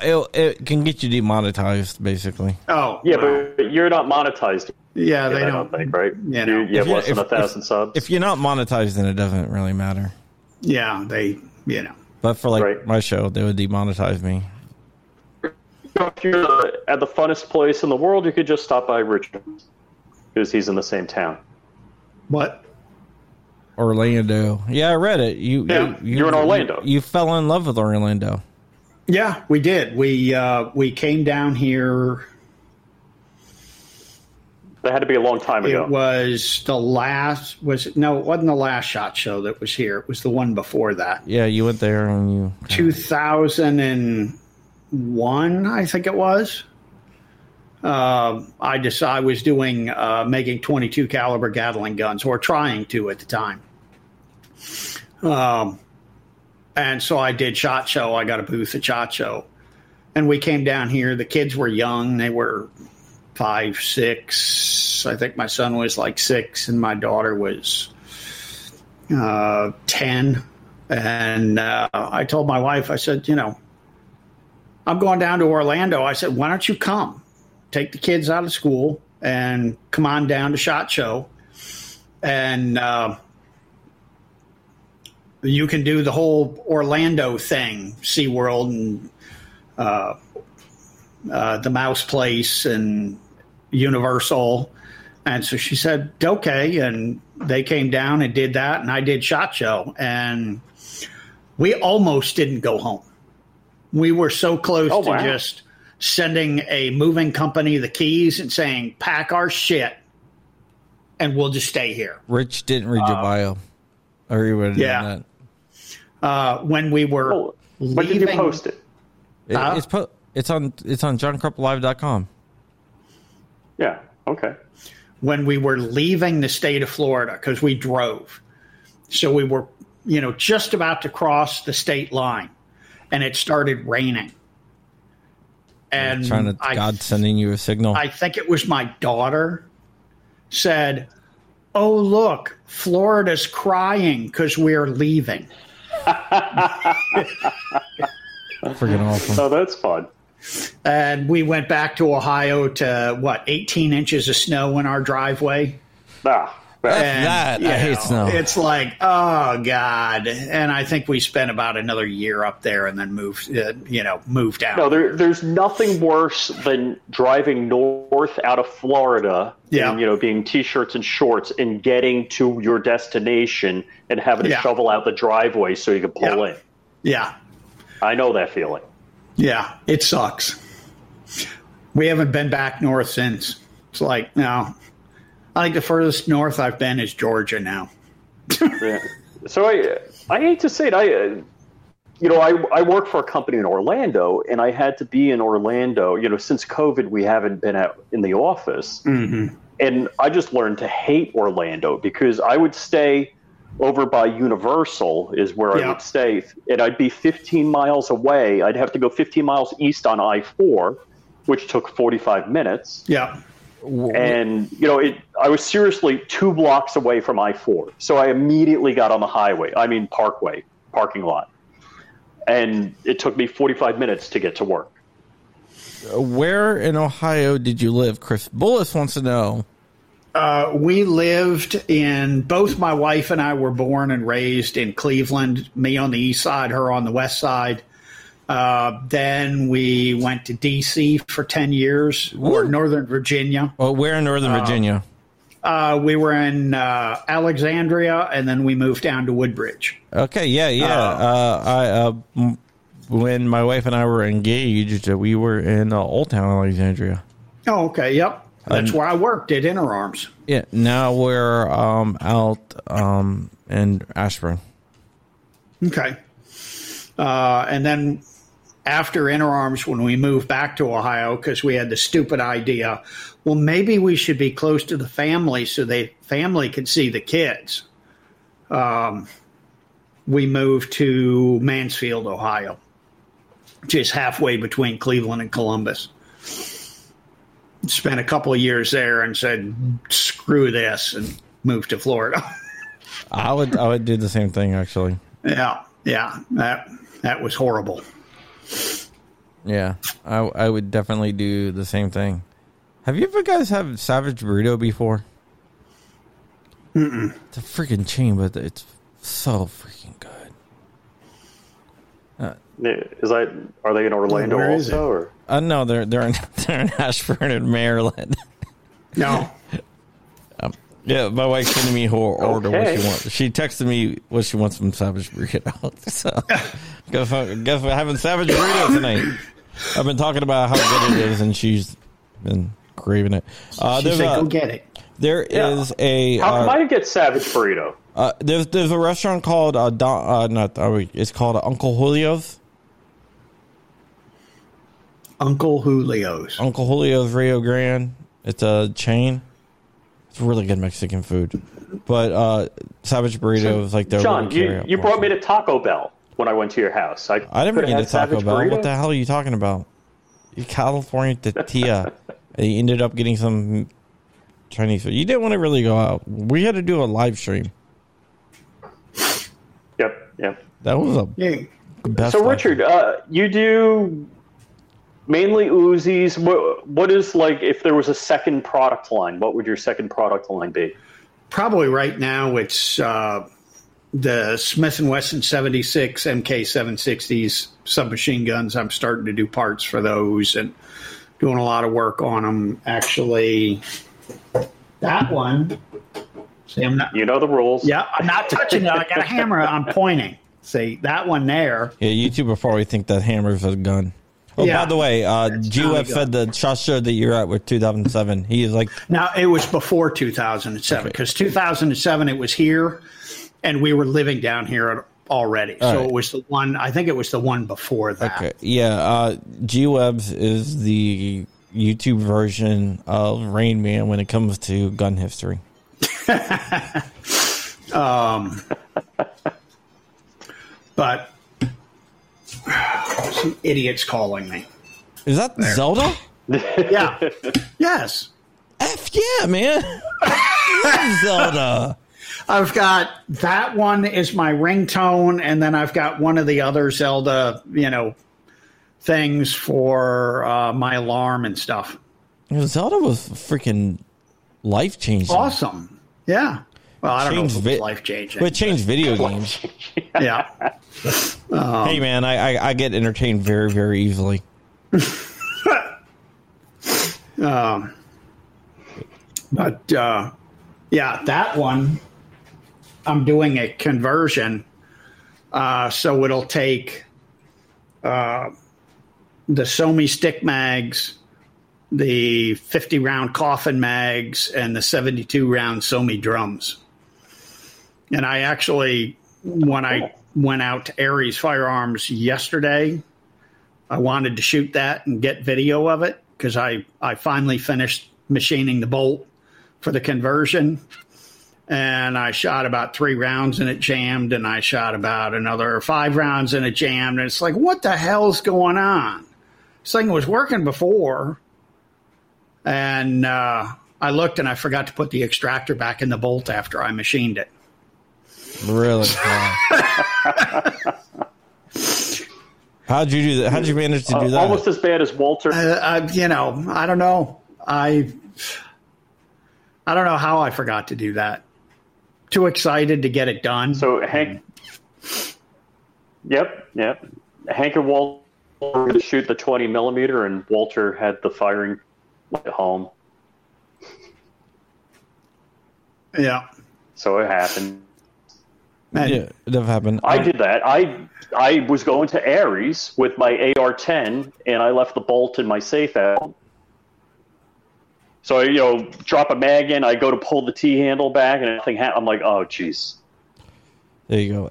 [SPEAKER 1] it, it can get you demonetized, basically.
[SPEAKER 4] oh,
[SPEAKER 3] Yeah,
[SPEAKER 4] well,
[SPEAKER 3] but you're not monetized.
[SPEAKER 4] Yeah, they
[SPEAKER 3] I
[SPEAKER 4] don't.
[SPEAKER 3] don't think, right?
[SPEAKER 4] You know.
[SPEAKER 3] you, you have
[SPEAKER 1] you-
[SPEAKER 3] less than
[SPEAKER 1] if-
[SPEAKER 3] a thousand subs.
[SPEAKER 1] If you're not monetized, then it doesn't really matter.
[SPEAKER 4] Yeah, they. You know.
[SPEAKER 1] But for like
[SPEAKER 3] Right.
[SPEAKER 1] my show, they would demonetize me.
[SPEAKER 3] if you're uh, at the funnest place in the world, you could just stop by Richard because he's in the same town.
[SPEAKER 4] What?
[SPEAKER 1] Orlando. Yeah, I read it. You,
[SPEAKER 3] Yeah,
[SPEAKER 1] you,
[SPEAKER 3] you're in Orlando.
[SPEAKER 1] You, you fell in love with Orlando.
[SPEAKER 4] Yeah, we did. We uh, we came down here.
[SPEAKER 3] That had to be a long time ago.
[SPEAKER 4] It was the last. Was it, no? It wasn't the last shot show that was here. It was the one before that.
[SPEAKER 1] Yeah, you went there and you.
[SPEAKER 4] Two thousand and one, I think it was. uh, I decided I was doing uh, making 22 caliber Gatling guns, or trying to at the time. Um, and so I did Shot Show. I got a booth at Shot Show, and we came down here. The kids were young; they were five, six. I think my son was like six, and my daughter was uh, ten. And uh, I told my wife, I said, you know, I'm going down to Orlando. I said, why don't you come? Take the kids out of school and come on down to Shot Show. And uh, you can do the whole Orlando thing, SeaWorld and uh, uh, the Mouse Place and Universal. And so she said, okay. And they came down and did that. And I did Shot Show. And we almost didn't go home. We were so close
[SPEAKER 3] Oh,
[SPEAKER 4] to
[SPEAKER 3] wow.
[SPEAKER 4] just sending a moving company the keys and saying, pack our shit and we'll just stay here.
[SPEAKER 1] Rich didn't read your bio. Or you would have
[SPEAKER 4] yeah.
[SPEAKER 1] done
[SPEAKER 4] Uh, when we were
[SPEAKER 3] Oh, when did you post it?
[SPEAKER 1] that. It-
[SPEAKER 4] Huh?
[SPEAKER 1] it's po- it's on it's on johncrumplive.com.
[SPEAKER 3] Yeah. Okay.
[SPEAKER 4] when we were leaving the state of Florida because we drove. So we were, you know, just about to cross the state line and it started raining. And
[SPEAKER 1] Trying to
[SPEAKER 4] I,
[SPEAKER 1] God sending you a signal.
[SPEAKER 4] I think it was my daughter said, Oh, look, Florida's crying because we're leaving.
[SPEAKER 1] Freaking awful.
[SPEAKER 3] Oh, that's fun.
[SPEAKER 4] And we went back to Ohio to what, 18 inches of snow in our driveway.
[SPEAKER 3] Ah,
[SPEAKER 4] And,
[SPEAKER 1] that.
[SPEAKER 4] you
[SPEAKER 1] I hate
[SPEAKER 4] know,
[SPEAKER 1] snow.
[SPEAKER 4] It's like, oh god! And I think we spent about another year up there, and then moved, uh, you know, moved out.
[SPEAKER 3] No, there, there's nothing worse than driving north out of Florida,
[SPEAKER 4] Yeah.
[SPEAKER 3] and, you know, being t-shirts and shorts, and getting to your destination and having to
[SPEAKER 4] Yeah.
[SPEAKER 3] shovel out the driveway so you can pull
[SPEAKER 4] Yeah.
[SPEAKER 3] in.
[SPEAKER 4] yeah,
[SPEAKER 3] I know that feeling.
[SPEAKER 4] Yeah, it sucks. We haven't been back north since. It's like no, I think the furthest north I've been is Georgia now.
[SPEAKER 3] Yeah. So I, I hate to say it, I, uh, you know, I, I work for a company in Orlando, and I had to be in Orlando. You know, since COVID, we haven't been out in the office,
[SPEAKER 4] Mm-hmm.
[SPEAKER 3] and I just learned to hate Orlando because I would stay over by Universal is where I
[SPEAKER 4] Yeah.
[SPEAKER 3] would stay, and I'd be 15 miles away. I'd have to go 15 miles east on I-4, which took 45 minutes
[SPEAKER 4] Yeah,
[SPEAKER 3] and you know it i was seriously two blocks away from i4 so i immediately got on the highway i mean parkway parking lot and it took me 45 minutes to get to work
[SPEAKER 1] Where in Ohio did you live? Chris Bullis wants to know.
[SPEAKER 4] Uh, we lived in both. My wife and I were born and raised in Cleveland. Me on the east side, her on the west side. Uh, then we went to D.C. for ten years, or Northern Virginia.
[SPEAKER 1] Well, where in Northern Virginia?
[SPEAKER 4] Uh, we were in uh, Alexandria, and then we moved down to Woodbridge.
[SPEAKER 1] Okay, yeah, yeah. uh, I uh, when my wife and I were engaged, uh, we were in uh, Old Town Alexandria.
[SPEAKER 4] Oh, okay, yep. That's where I worked at Interarms.
[SPEAKER 1] Yeah, now we're um, out um, in Ashburn.
[SPEAKER 4] Okay. Uh, and then after Interarms, when we moved back to Ohio, because we had the stupid idea, well, maybe we should be close to the family so the family could see the kids. Um, we moved to Mansfield, Ohio, which is halfway between Cleveland and Columbus. Spent a couple of years there and said, screw this, and moved to Florida.
[SPEAKER 1] I would I would do the same thing actually.
[SPEAKER 4] yeah, yeah, that that was horrible.
[SPEAKER 1] Yeah, I I would definitely do the same thing. Have you ever guys have Savage Burrito before? Mm-mm. It's a freaking chain, but it's so freaking good.
[SPEAKER 3] Is that are they in orlando
[SPEAKER 4] Where is
[SPEAKER 3] also or
[SPEAKER 1] Uh, no, they're they're in they're in Ashburn in Maryland.
[SPEAKER 4] No,
[SPEAKER 1] Yeah, my wife's sending me her order what she wants. She texted me what she wants from Savage Burrito. So guess what, guess what having Savage Burrito tonight. I've been talking about how good it is, and she's been craving it. Uh,
[SPEAKER 4] she said,
[SPEAKER 1] a,
[SPEAKER 4] "Go get it."
[SPEAKER 1] there is a
[SPEAKER 3] how
[SPEAKER 1] uh,
[SPEAKER 3] come i get savage burrito
[SPEAKER 1] uh, there's there's a restaurant called uh, Don, uh not uh, it's called Uncle Julio's.
[SPEAKER 4] Uncle Julio's.
[SPEAKER 1] Uncle Julio's Rio Grande. It's a chain. It's really good Mexican food. But uh, Savage Burrito is like the
[SPEAKER 3] John, you, you brought me to Taco Bell when I went to your house. I,
[SPEAKER 1] I didn't
[SPEAKER 3] could
[SPEAKER 1] bring you to Taco
[SPEAKER 3] Savage
[SPEAKER 1] Bell.
[SPEAKER 3] Burrito.
[SPEAKER 1] What the hell are you talking about? You California tortilla. and you ended up getting some Chinese food. You didn't want to really go out. We had to do a live stream.
[SPEAKER 3] Yep, yep.
[SPEAKER 1] That was a
[SPEAKER 4] Yeah.
[SPEAKER 1] best.
[SPEAKER 3] So, Richard, uh, you do mainly Uzis. What, what is like if there was a second product line? What would your second product line be?
[SPEAKER 4] Probably right now it's uh, the Smith and Wesson 76 MK 760s submachine guns. I'm starting to do parts for those and doing a lot of work on them. Actually, that one. See, I'm not.
[SPEAKER 3] You know the rules.
[SPEAKER 4] Yeah, I'm not touching it. I got a hammer. I'm pointing. See that one there.
[SPEAKER 1] Yeah, you two before we think that hammer's a gun. Oh,
[SPEAKER 4] Yeah.
[SPEAKER 1] by the way, uh,
[SPEAKER 4] That's
[SPEAKER 1] G Web
[SPEAKER 4] gun.
[SPEAKER 1] said the SHOT Show that you're at with 2007. He is like,
[SPEAKER 4] Now it was before 2007
[SPEAKER 1] Okay.
[SPEAKER 4] because 2007 it was here, and we were living down here already.
[SPEAKER 1] All
[SPEAKER 4] so
[SPEAKER 1] right.
[SPEAKER 4] it was the one. I think it was the one before that.
[SPEAKER 1] okay, yeah, uh, G Webs is the YouTube version of Rain Man when it comes to gun history.
[SPEAKER 4] But some idiots calling me.
[SPEAKER 1] Is that Zelda?
[SPEAKER 4] Yeah. yes.
[SPEAKER 1] F yeah, man. Zelda.
[SPEAKER 4] I've got that one is my ringtone, and then I've got one of the other Zelda, you know, things for uh, my alarm and stuff.
[SPEAKER 1] Zelda was freaking life changing.
[SPEAKER 4] Awesome. Yeah. Well, I don't know it was
[SPEAKER 1] vi-
[SPEAKER 4] life changing.
[SPEAKER 1] But it changed video games.
[SPEAKER 4] Yeah.
[SPEAKER 1] hey man, I, I I get entertained very very easily.
[SPEAKER 4] um, But uh, yeah, that one, I'm doing a conversion. Uh, so it'll take uh, the Suomi stick mags, the 50 round coffin mags, and the 72 round Suomi drums. And I actually, when I went out to Aries Firearms yesterday, I wanted to shoot that and get video of it because I, I finally finished machining the bolt for the conversion. And I shot about three rounds and it jammed, and I shot about another five rounds and it jammed. And it's like, what the hell's going on? This thing was working before. And uh, I looked and I forgot to put the extractor back in the bolt after I machined it.
[SPEAKER 1] Really? Wow. How'd you do that? How'd you manage to do
[SPEAKER 3] Uh,
[SPEAKER 1] that?
[SPEAKER 3] almost as bad as Walter.
[SPEAKER 4] Uh, I, you know, I don't know. I I don't know how I forgot to do that. Too excited to get it done.
[SPEAKER 3] So Hank, yep, yep. Hank and Walter were to shoot the 20 millimeter, and Walter had the firing at home.
[SPEAKER 4] yeah.
[SPEAKER 3] So it happened.
[SPEAKER 4] And
[SPEAKER 1] yeah, it have happened.
[SPEAKER 3] I did that. I I was going to Aries with my AR-10, and I left the bolt in my safe at. So I you know, drop a mag in. I go to pull the T handle back, and nothing. Ha- I'm like, oh, jeez.
[SPEAKER 1] There you go.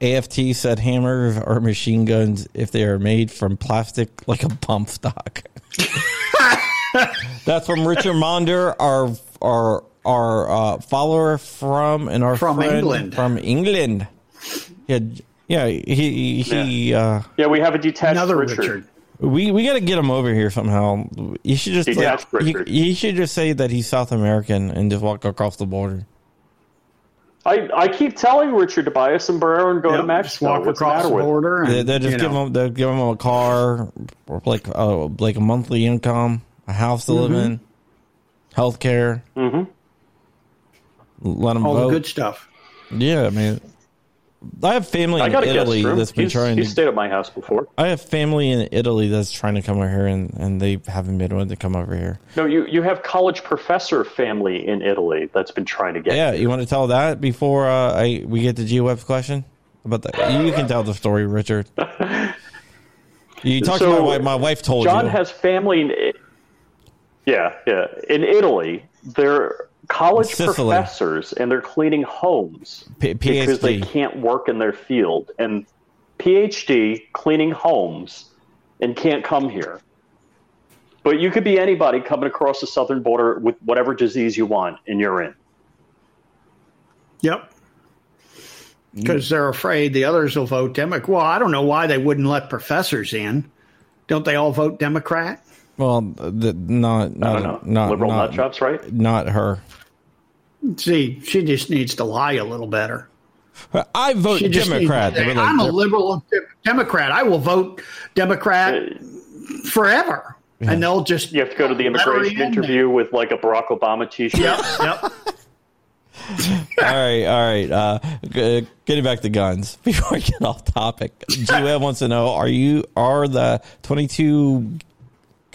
[SPEAKER 1] AFT said hammers are machine guns if they are made from plastic like a bump stock. That's from Richard Monder, our our our uh, follower from and our
[SPEAKER 4] From
[SPEAKER 1] friend
[SPEAKER 4] England.
[SPEAKER 1] From England. Yeah, yeah. He he. Uh,
[SPEAKER 3] Yeah, we have a detached
[SPEAKER 4] another
[SPEAKER 3] Richard.
[SPEAKER 4] Richard.
[SPEAKER 1] we we got to get him over here somehow. You should just
[SPEAKER 3] Yeah,
[SPEAKER 1] like, you,
[SPEAKER 3] Richard.
[SPEAKER 1] you should just say that he's South American and just walk across the border.
[SPEAKER 3] I, I keep telling Richard to buy a sombrero and go to
[SPEAKER 4] Yep, just
[SPEAKER 3] Mexico.
[SPEAKER 4] walk
[SPEAKER 3] What's
[SPEAKER 4] across
[SPEAKER 3] matter
[SPEAKER 4] the border. And,
[SPEAKER 1] They, they just
[SPEAKER 4] you
[SPEAKER 1] give
[SPEAKER 4] know,
[SPEAKER 1] him they give him a car, or like uh, like a monthly income, a house to live in, health care. Mm-hmm. Let him
[SPEAKER 4] all
[SPEAKER 1] vote.
[SPEAKER 4] the good stuff.
[SPEAKER 1] yeah, I mean, I have family
[SPEAKER 3] I
[SPEAKER 1] in
[SPEAKER 3] got a guest
[SPEAKER 1] Italy that's been
[SPEAKER 3] He's,
[SPEAKER 1] trying
[SPEAKER 3] he's
[SPEAKER 1] to.
[SPEAKER 3] stayed at my house before.
[SPEAKER 1] I have family in Italy that's trying to come over here, and, and they haven't been willing to come over here.
[SPEAKER 3] No, you, you have college professor family in Italy that's been trying to get.
[SPEAKER 1] Yeah, you want to tell that before uh, I we get to G question about that? You can tell the story, Richard. You talked
[SPEAKER 3] So,
[SPEAKER 1] to my wife. My wife told
[SPEAKER 3] John
[SPEAKER 1] you.
[SPEAKER 3] has family in. Yeah, yeah. In Italy, they're college
[SPEAKER 1] Sicily.
[SPEAKER 3] professors and they're cleaning homes
[SPEAKER 1] P-
[SPEAKER 3] because they can't work in their field. And PhD cleaning homes and can't come here. But you could be anybody coming across the southern border with whatever disease you want, and you're in.
[SPEAKER 4] Yep. Because they're afraid the others will vote Democrat. Well, I don't know why they wouldn't let professors in. Don't they all vote Democrat?
[SPEAKER 1] Well, the, not
[SPEAKER 3] I
[SPEAKER 1] not
[SPEAKER 3] don't know.
[SPEAKER 1] not
[SPEAKER 3] Liberal
[SPEAKER 1] not,
[SPEAKER 3] nut jobs, right?
[SPEAKER 1] not her.
[SPEAKER 4] See, she just needs to lie a little better.
[SPEAKER 1] I vote
[SPEAKER 4] She
[SPEAKER 1] Democrat.
[SPEAKER 4] needs to say, I'm a liberal Democrat. I will vote Democrat forever. And they'll just
[SPEAKER 3] You have to go to the
[SPEAKER 4] let her
[SPEAKER 3] immigration
[SPEAKER 4] in.
[SPEAKER 3] interview with like a Barack Obama T-shirt.
[SPEAKER 4] Yep, yep.
[SPEAKER 1] all right, all right. Uh, g- getting back to guns before we get off topic. G-Web wants to know: Are you are the twenty-two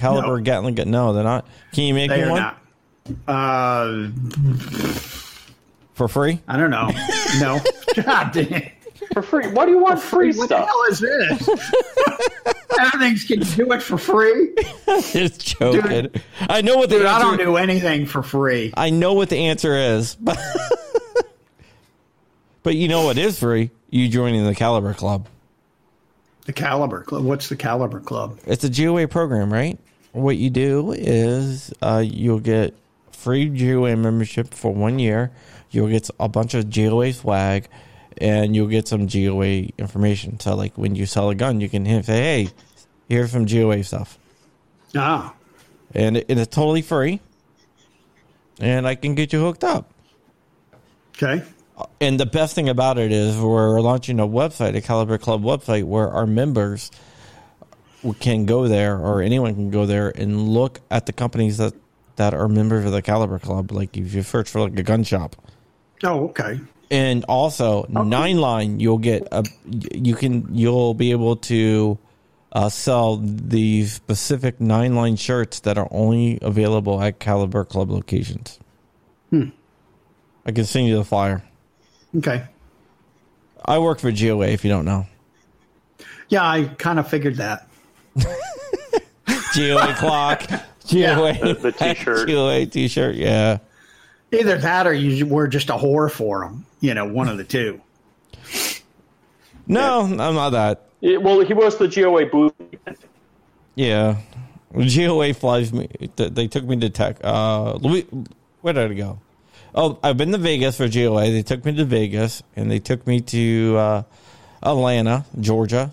[SPEAKER 1] caliber
[SPEAKER 4] No.
[SPEAKER 1] Gatling gun? No, they're not. Can you make
[SPEAKER 4] They
[SPEAKER 1] me
[SPEAKER 4] are
[SPEAKER 1] one
[SPEAKER 4] not. Uh,
[SPEAKER 1] for free?
[SPEAKER 4] I don't know. No. God damn.
[SPEAKER 3] For free. Why do you want free
[SPEAKER 4] What the hell is this? Everything's can you do it for free?
[SPEAKER 1] Just joking. I know what the
[SPEAKER 4] Dude, I
[SPEAKER 1] answer.
[SPEAKER 4] don't do anything for free.
[SPEAKER 1] I know what the answer is, but but you know what is free? You joining the Caliber Club.
[SPEAKER 4] The Caliber Club. What's the Caliber Club?
[SPEAKER 1] It's a GOA program, right? What you do is uh, you'll get free GOA membership for one year. You'll get a bunch of GOA swag, and you'll get some GOA information. So, like when you sell a gun, you can hit- say, "Hey, here's some GOA stuff,"
[SPEAKER 4] Ah,
[SPEAKER 1] and, it, and it's totally free. And I can get you hooked up.
[SPEAKER 4] okay.
[SPEAKER 1] And the best thing about it is we're launching a website, a Caliber Club website, where our members can go there, or anyone can go there and look at the companies that that are members of the Caliber Club. Like if you search for like a gun shop,
[SPEAKER 4] Oh, okay.
[SPEAKER 1] and also Nine Line, you'll get a you can you'll be able to uh, sell these specific Nine Line shirts that are only available at Caliber Club locations. Hmm. I can send you the flyer.
[SPEAKER 4] Okay.
[SPEAKER 1] I work for GOA if you don't know.
[SPEAKER 4] Yeah, I kind of figured that.
[SPEAKER 1] GOA clock, GOA,
[SPEAKER 3] The- the t-shirt.
[SPEAKER 1] GOA t-shirt. Yeah,
[SPEAKER 4] Either that or you were just a whore for them. You know, one of the two.
[SPEAKER 1] no, I'm not that.
[SPEAKER 3] Yeah, well, he was the GOA booth.
[SPEAKER 1] Yeah, GOA flies me. They took me to tech. Uh, Louis, where did I go? Oh, I've been to Vegas for GOA. They took me to Vegas, and they took me to uh, Atlanta, Georgia,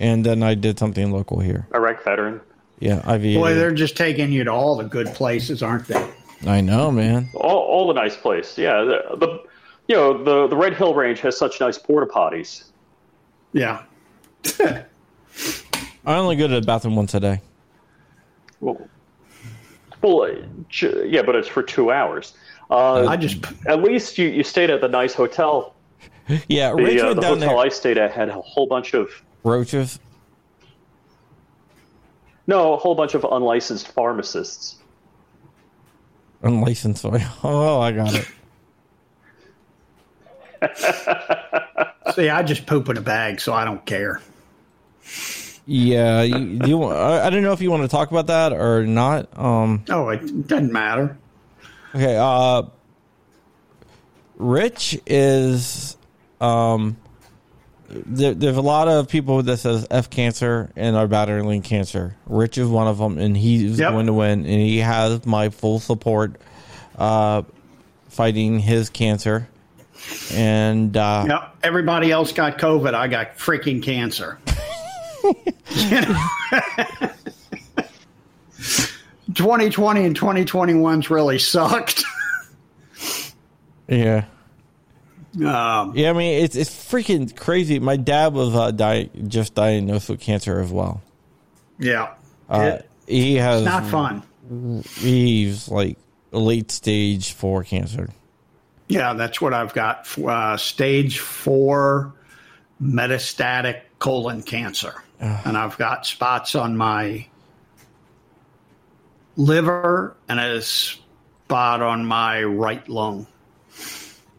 [SPEAKER 1] and then I did something local here.
[SPEAKER 3] Iraq veteran.
[SPEAKER 1] Yeah, IV.
[SPEAKER 4] Boy, they're just taking you to all the good places, aren't they?
[SPEAKER 1] I know, man.
[SPEAKER 3] All, all the nice place. Yeah, the, the you know the the Red Hill Range has such nice porta potties.
[SPEAKER 4] Yeah.
[SPEAKER 1] I only go to the bathroom once a day.
[SPEAKER 3] Well, well, uh, yeah, but it's for two hours. Uh,
[SPEAKER 4] I just
[SPEAKER 3] at least you, you stayed at the nice hotel.
[SPEAKER 1] Yeah,
[SPEAKER 3] The,
[SPEAKER 1] Rich
[SPEAKER 3] uh, the
[SPEAKER 1] down
[SPEAKER 3] hotel
[SPEAKER 1] there.
[SPEAKER 3] I stayed at had a whole bunch of
[SPEAKER 1] Roaches.
[SPEAKER 3] no, a whole bunch of unlicensed pharmacists.
[SPEAKER 1] Unlicensed. Oh, I got it.
[SPEAKER 4] see. I just poop in a bag, so I don't care.
[SPEAKER 1] Yeah, you, do you, I, I don't know if you want to talk about that or not. Um,
[SPEAKER 4] Oh, it doesn't matter.
[SPEAKER 1] okay. Uh, Rich is um, there, there's a lot of people that says F cancer and are battling cancer. Rich is one of them, and he's
[SPEAKER 4] Yep.
[SPEAKER 1] going to win, and he has my full support uh, fighting his cancer. And uh,
[SPEAKER 4] No, everybody else got COVID. I got freaking cancer. Know? 2020 and 2021's really sucked.
[SPEAKER 1] yeah.
[SPEAKER 4] Um,
[SPEAKER 1] Yeah, I mean it's it's freaking crazy. My dad was uh, di- just diagnosed with cancer as well.
[SPEAKER 4] yeah.
[SPEAKER 1] Uh,
[SPEAKER 4] It-
[SPEAKER 1] he has
[SPEAKER 4] not fun.
[SPEAKER 1] he's like late stage four cancer.
[SPEAKER 4] Yeah, that's what I've got. Uh, stage four metastatic colon cancer. and I've got spots on my liver and a spot on my right lung.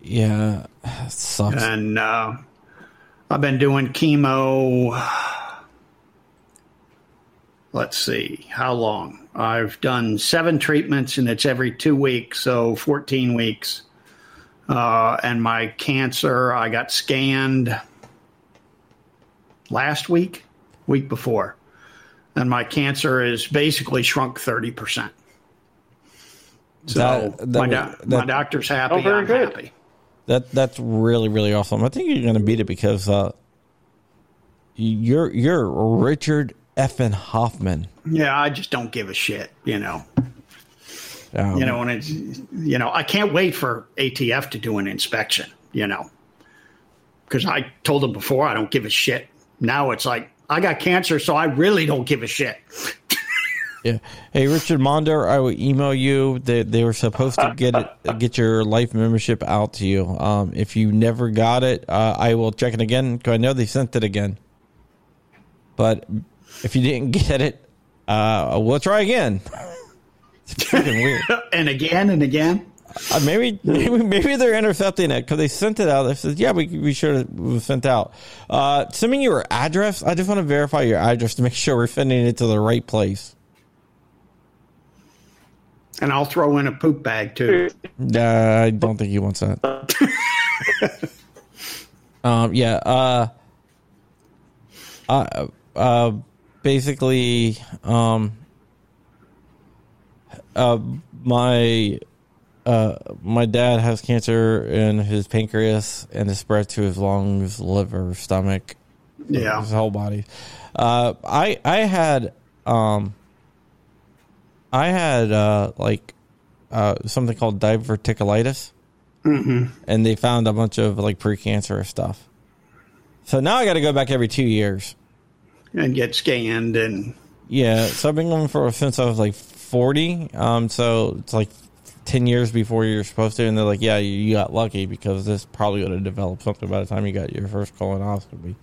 [SPEAKER 1] Yeah, it sucks.
[SPEAKER 4] And uh, I've been doing chemo. Let's see, how long? I've done seven treatments, and it's every two weeks, so 14 weeks. Uh, and my cancer, I got scanned last week, week before. and my cancer is basically shrunk thirty percent. So
[SPEAKER 1] That- that
[SPEAKER 4] my,
[SPEAKER 1] would-
[SPEAKER 4] doc- my doctor's happy.
[SPEAKER 3] Oh, very
[SPEAKER 4] I'm
[SPEAKER 3] good.
[SPEAKER 4] happy.
[SPEAKER 1] That that's really really awesome. I think you're going to beat it because uh, you're you're Richard Effin Hoffman.
[SPEAKER 4] Yeah, I just don't give a shit. You know.
[SPEAKER 1] Um,
[SPEAKER 4] You know, and it's you know, I can't wait for ATF to do an inspection. You know, because I told them before I don't give a shit. Now it's like I got cancer, so I really don't give a shit.
[SPEAKER 1] Yeah. Hey, Richard Monder, I will email you. They they were supposed to get it, get your life membership out to you. Um, if you never got it, uh, I will check it again. 'cause I know they sent it again. But if you didn't get it, uh, we'll try again. It's freaking weird.
[SPEAKER 4] and again and again.
[SPEAKER 1] Uh, maybe, maybe maybe they're intercepting it because they sent it out. They said, "Yeah, we we should have was sent out." Uh, send me your address. I just want to verify your address to make sure we're sending it to the right place.
[SPEAKER 4] And I'll throw in a poop bag too.
[SPEAKER 1] Uh, I don't think he wants that. um, yeah. Uh, uh, uh, basically, um, uh, my uh, my dad has cancer in his pancreas, and it spread to his lungs, liver, stomach,
[SPEAKER 4] Yeah.
[SPEAKER 1] his whole body. Uh, I I had um, I had uh, like uh, something called diverticulitis, mm-hmm. and they found a bunch of like precancerous stuff. So now I got to go back every two years.
[SPEAKER 4] And get scanned and
[SPEAKER 1] Yeah, so I've been going for since I was like forty. Um, so it's like ten years before you're supposed to, and they're like, "Yeah, you, you got lucky because this probably would have developed something by the time you got your first colonoscopy."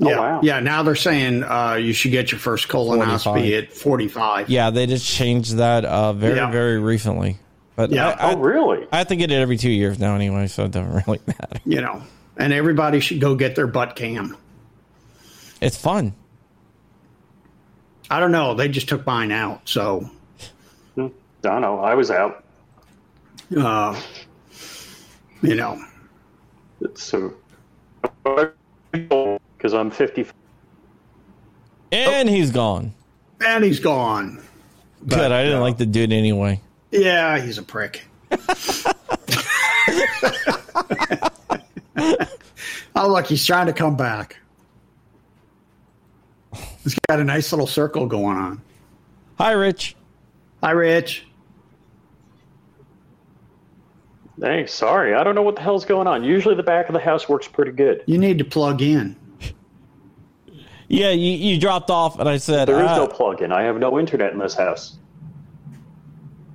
[SPEAKER 3] Oh,
[SPEAKER 4] yeah,
[SPEAKER 3] wow.
[SPEAKER 4] yeah. Now they're saying uh, you should get your first colonoscopy
[SPEAKER 1] 45.
[SPEAKER 4] at forty-five.
[SPEAKER 1] Yeah, they just changed that uh, very
[SPEAKER 4] Yeah.
[SPEAKER 1] very recently. But
[SPEAKER 4] Yeah.
[SPEAKER 1] I, I,
[SPEAKER 3] Oh, really?
[SPEAKER 1] I have to get it every two years now anyway, so it doesn't really matter.
[SPEAKER 4] You know, and everybody should go get their butt cam.
[SPEAKER 1] It's fun.
[SPEAKER 4] I don't know. They just took mine out, so
[SPEAKER 3] I don't know. I was out.
[SPEAKER 4] uh, you know.
[SPEAKER 3] So, because I'm 50.
[SPEAKER 1] And he's gone.
[SPEAKER 4] And he's gone.
[SPEAKER 1] Good. I didn't
[SPEAKER 4] uh,
[SPEAKER 1] like the dude anyway.
[SPEAKER 4] Yeah, he's a prick. oh, look, he's trying to come back. He's got a nice little circle going on.
[SPEAKER 1] Hi, Rich.
[SPEAKER 4] Hi, Rich.
[SPEAKER 3] Hey, sorry. I don't know what the hell's going on. Usually the back of the house works pretty good.
[SPEAKER 4] You need to plug in.
[SPEAKER 1] Yeah, you, you dropped off, and I said
[SPEAKER 3] There is
[SPEAKER 1] "Ah."
[SPEAKER 3] no plug-in. I have no internet in this house.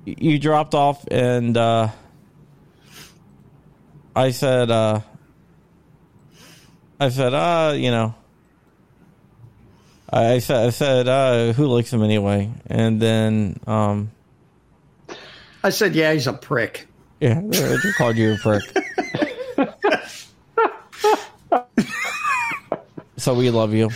[SPEAKER 1] you dropped off, and uh, I said, uh, I said, uh, you know, I I said, I said, uh, who likes him anyway? And then, um,
[SPEAKER 4] I said, yeah, he's a prick.
[SPEAKER 1] yeah, Richard called you a prick. so we love you.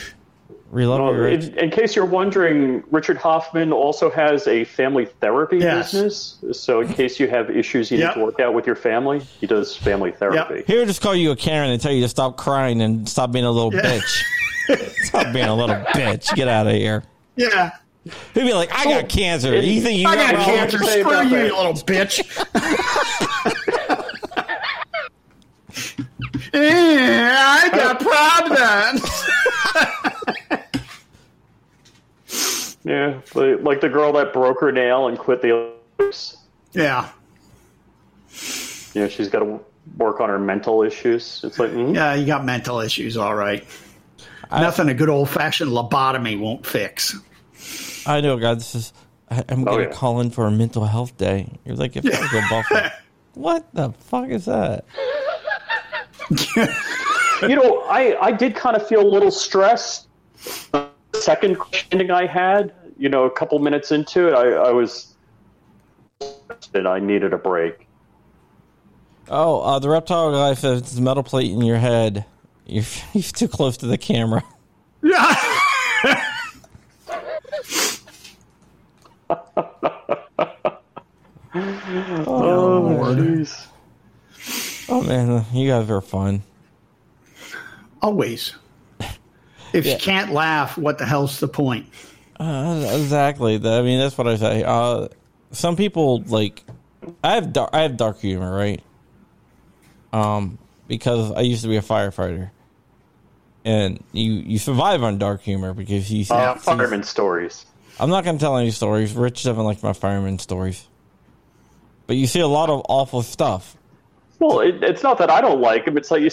[SPEAKER 1] We love
[SPEAKER 3] Well,
[SPEAKER 1] you, Rich.
[SPEAKER 3] in, in case you're wondering, Richard Hoffman also has a family therapy
[SPEAKER 4] Yes.
[SPEAKER 3] business. So, in case you have issues you
[SPEAKER 4] Yep.
[SPEAKER 3] need to work out with your family, he does family therapy.
[SPEAKER 1] Here, just call you a Karen and tell you to stop crying and stop being a little
[SPEAKER 4] Yeah.
[SPEAKER 1] bitch. stop being a little bitch. Get out of here.
[SPEAKER 4] Yeah.
[SPEAKER 1] He'd be like, I got oh, cancer. You think you
[SPEAKER 4] I
[SPEAKER 1] got
[SPEAKER 4] got cancer. Screw you,
[SPEAKER 3] that.
[SPEAKER 4] you little bitch. yeah, I got problems.
[SPEAKER 3] Yeah, like like the girl that broke her nail and quit the Olympics.
[SPEAKER 4] yeah.
[SPEAKER 3] You know, she's got to work on her mental issues. It's like, mm,
[SPEAKER 4] Yeah, you got mental issues, all right. Nothing a good old fashioned lobotomy won't fix.
[SPEAKER 1] I know, God. This is. I, I'm going to
[SPEAKER 3] yeah.
[SPEAKER 1] call in for a mental health day. You're like, if I go Buffalo. What the fuck is that?
[SPEAKER 3] you know, I, I did kind of feel a little stressed. The second questioning I had, you know, a couple minutes into it, I, I was that I needed a break.
[SPEAKER 1] Oh, uh, the reptile guy says it's a metal plate in your head. You're, you're too close to the camera.
[SPEAKER 4] Yeah.
[SPEAKER 3] Oh, jeez.
[SPEAKER 1] Oh man, you guys are fun.
[SPEAKER 4] Always. If you can't laugh, what the hell's the point?
[SPEAKER 1] Uh, exactly. I mean, that's what I say. Uh, some people like. I have dark. I have dark humor, right? Um, because I used to be a firefighter, and you you survive on dark humor because you. See,
[SPEAKER 3] Uh, fireman stories.
[SPEAKER 1] I'm not going to tell any stories. Rich doesn't like my fireman stories, but you see a lot of awful stuff.
[SPEAKER 3] Well, it, it's not that I don't like them. It's like you.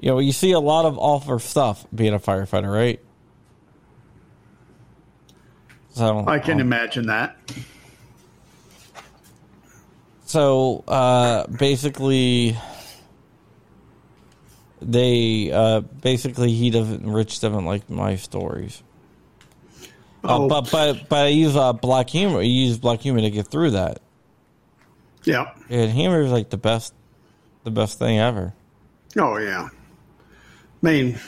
[SPEAKER 1] You know, you see a lot of awful stuff being a firefighter, right? So
[SPEAKER 4] I can
[SPEAKER 1] um,
[SPEAKER 4] imagine that.
[SPEAKER 1] so uh, basically they uh, basically he doesn't rich doesn't like my stories uh,
[SPEAKER 4] Oh.
[SPEAKER 1] but but but i use uh, black humor you use black humor to get through that
[SPEAKER 4] Yeah.
[SPEAKER 1] and humor is like the best the best thing ever
[SPEAKER 4] Oh yeah. I mean,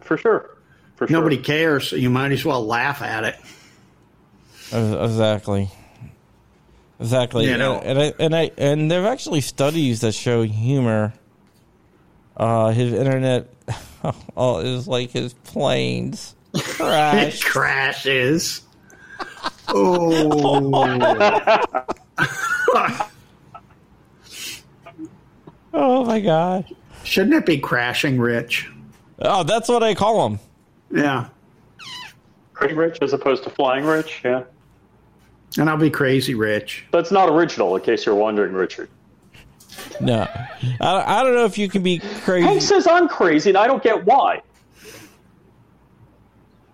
[SPEAKER 3] For sure. For sure.
[SPEAKER 4] nobody cares, so you might as well laugh at it.
[SPEAKER 1] Exactly exactly
[SPEAKER 4] You know.
[SPEAKER 1] and, and i and i and there are actually studies that show humor uh his internet oh is like his planes
[SPEAKER 4] It
[SPEAKER 1] crash
[SPEAKER 4] crashes. Oh.
[SPEAKER 1] oh my god
[SPEAKER 4] Shouldn't it be crashing, Rich?
[SPEAKER 1] Oh, that's what I call them.
[SPEAKER 4] Yeah.
[SPEAKER 3] Pretty rich as opposed to flying rich. Yeah.
[SPEAKER 4] And I'll be crazy rich.
[SPEAKER 3] That's not original, in case you're wondering, Richard.
[SPEAKER 1] No, I, I don't know if you can be
[SPEAKER 3] Hank
[SPEAKER 1] crazy.
[SPEAKER 3] says I'm crazy, and I don't get why.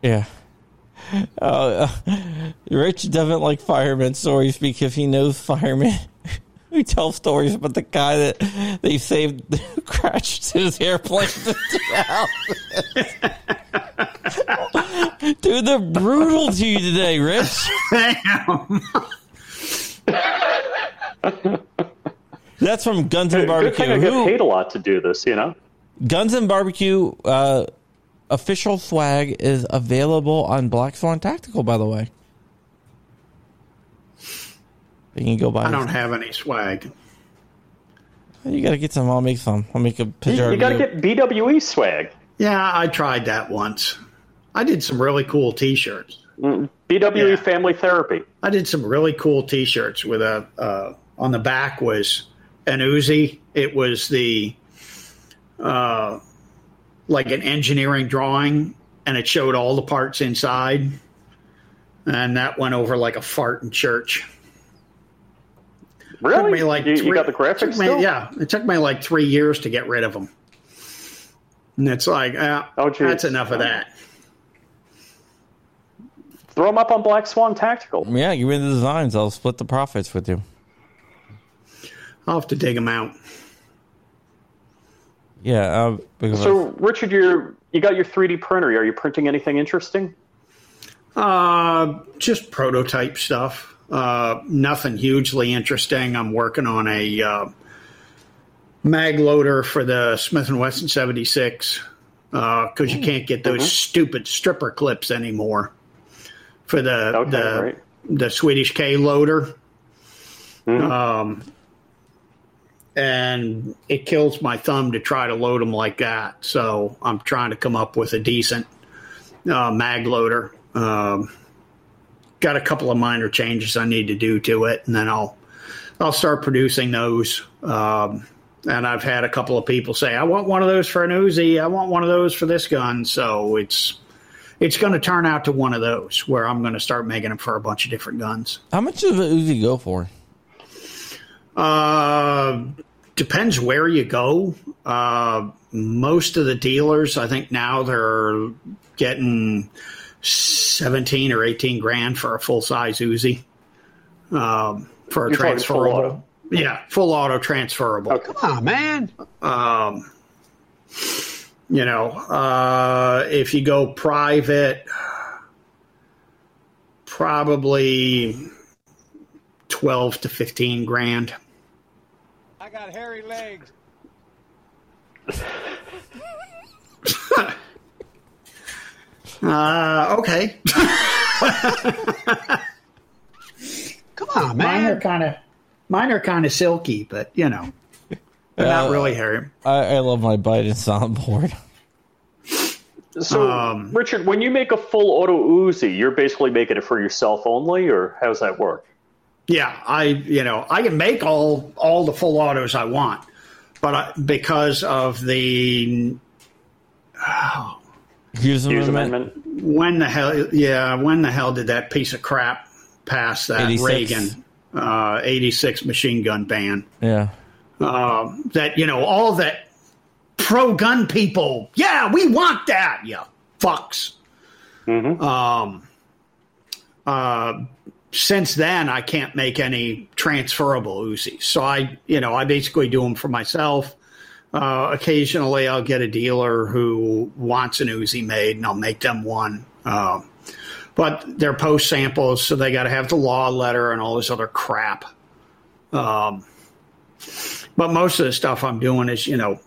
[SPEAKER 1] Yeah. Uh, Rich doesn't like fireman stories because he knows firemen who tell stories about the guy that they saved who crashed his airplane to death. Dude, they're brutal to you today, Rich.
[SPEAKER 4] Damn.
[SPEAKER 1] That's from Guns and
[SPEAKER 3] Good
[SPEAKER 1] Barbecue.
[SPEAKER 3] I get
[SPEAKER 1] Who-
[SPEAKER 3] paid a lot to do this, you know?
[SPEAKER 1] Guns and Barbecue uh, official swag is available on Black Swan Tactical, by the way. You can go buy.
[SPEAKER 4] I don't have any swag.
[SPEAKER 1] You gotta get some. I'll make some. I'll make a picture.
[SPEAKER 3] You,
[SPEAKER 1] of
[SPEAKER 3] got to get BWE swag.
[SPEAKER 4] Yeah, I tried that once. I did some really cool T-shirts.
[SPEAKER 3] BWE
[SPEAKER 4] Yeah.
[SPEAKER 3] E Family Therapy.
[SPEAKER 4] I did some really cool T-shirts with a uh, on the back was an Uzi. It was the uh, like an engineering drawing, and it showed all the parts inside, and that went over like a fart in church.
[SPEAKER 3] Really?
[SPEAKER 4] Took me like
[SPEAKER 3] you, you
[SPEAKER 4] three-
[SPEAKER 3] got the graphics
[SPEAKER 4] took me- Yeah, it took me like three years to get rid of them. And it's like, uh,
[SPEAKER 3] Oh, geez.
[SPEAKER 4] that's enough of that.
[SPEAKER 3] Throw them up on Black Swan Tactical.
[SPEAKER 1] Yeah, give me the designs. I'll split the profits with you.
[SPEAKER 4] I'll have to dig them out.
[SPEAKER 1] Yeah. Uh, because
[SPEAKER 3] So, Richard, you're you got your 3D printer. Are you printing anything interesting?
[SPEAKER 4] Uh, just prototype stuff. Uh, nothing hugely interesting. I'm working on a uh, mag loader for the Smith and Wesson 76 because you can't get those stupid stripper clips anymore for the
[SPEAKER 3] Okay,
[SPEAKER 4] the
[SPEAKER 3] right.
[SPEAKER 4] the Swedish K loader. Um, and it kills my thumb to try to load them like that. So I'm trying to come up with a decent uh, mag loader. Um, got a couple of minor changes I need to do to it, and then I'll I'll start producing those. Um, and I've had a couple of people say, "I want one of those for an Uzi. I want one of those for this gun." So it's it's going to turn out to one of those where I'm going to start making them for a bunch of different guns.
[SPEAKER 1] how much does an Uzi go for?
[SPEAKER 4] Uh, depends where you go. Uh, most of the dealers, I think now they're getting 17 or 18 grand for a full size Uzi. Um, for a
[SPEAKER 3] You're talking full
[SPEAKER 4] transferable.
[SPEAKER 3] auto?
[SPEAKER 4] Yeah, full auto transferable.
[SPEAKER 3] Okay.
[SPEAKER 5] Come on, man.
[SPEAKER 4] Um, you know, uh, if you go private, probably 12 to 15 grand.
[SPEAKER 5] I got hairy legs.
[SPEAKER 4] Uh, okay.
[SPEAKER 5] Come on,
[SPEAKER 4] Mine are
[SPEAKER 5] man.
[SPEAKER 4] kind of mine are kind of silky, but you know, they're
[SPEAKER 1] Uh,
[SPEAKER 4] not really hairy.
[SPEAKER 1] I, I love my Biden soundboard.
[SPEAKER 3] So,
[SPEAKER 4] Um,
[SPEAKER 3] Richard, when you make a full auto Uzi, you're basically making it for yourself only, or how does that work?
[SPEAKER 4] Yeah, I you know I can make all all the full autos I want, but I, because of the
[SPEAKER 1] Hughes
[SPEAKER 3] Hughes
[SPEAKER 1] Amendment.
[SPEAKER 3] Amendment.
[SPEAKER 4] when the hell yeah when the hell did that piece of crap pass that
[SPEAKER 1] 86.
[SPEAKER 4] Reagan uh, eighty six machine gun ban
[SPEAKER 1] Yeah.
[SPEAKER 4] uh, that you know all that pro gun people yeah we want that yeah fucks. Um, uh, since then, I can't make any transferable Uzis. So I, you know, I basically do them for myself. Uh, occasionally, I'll get a dealer who wants an Uzi made, and I'll make them one. Uh, but they're post samples, so they got to have the law letter and all this other crap. Um, but most of the stuff I'm doing is, you know,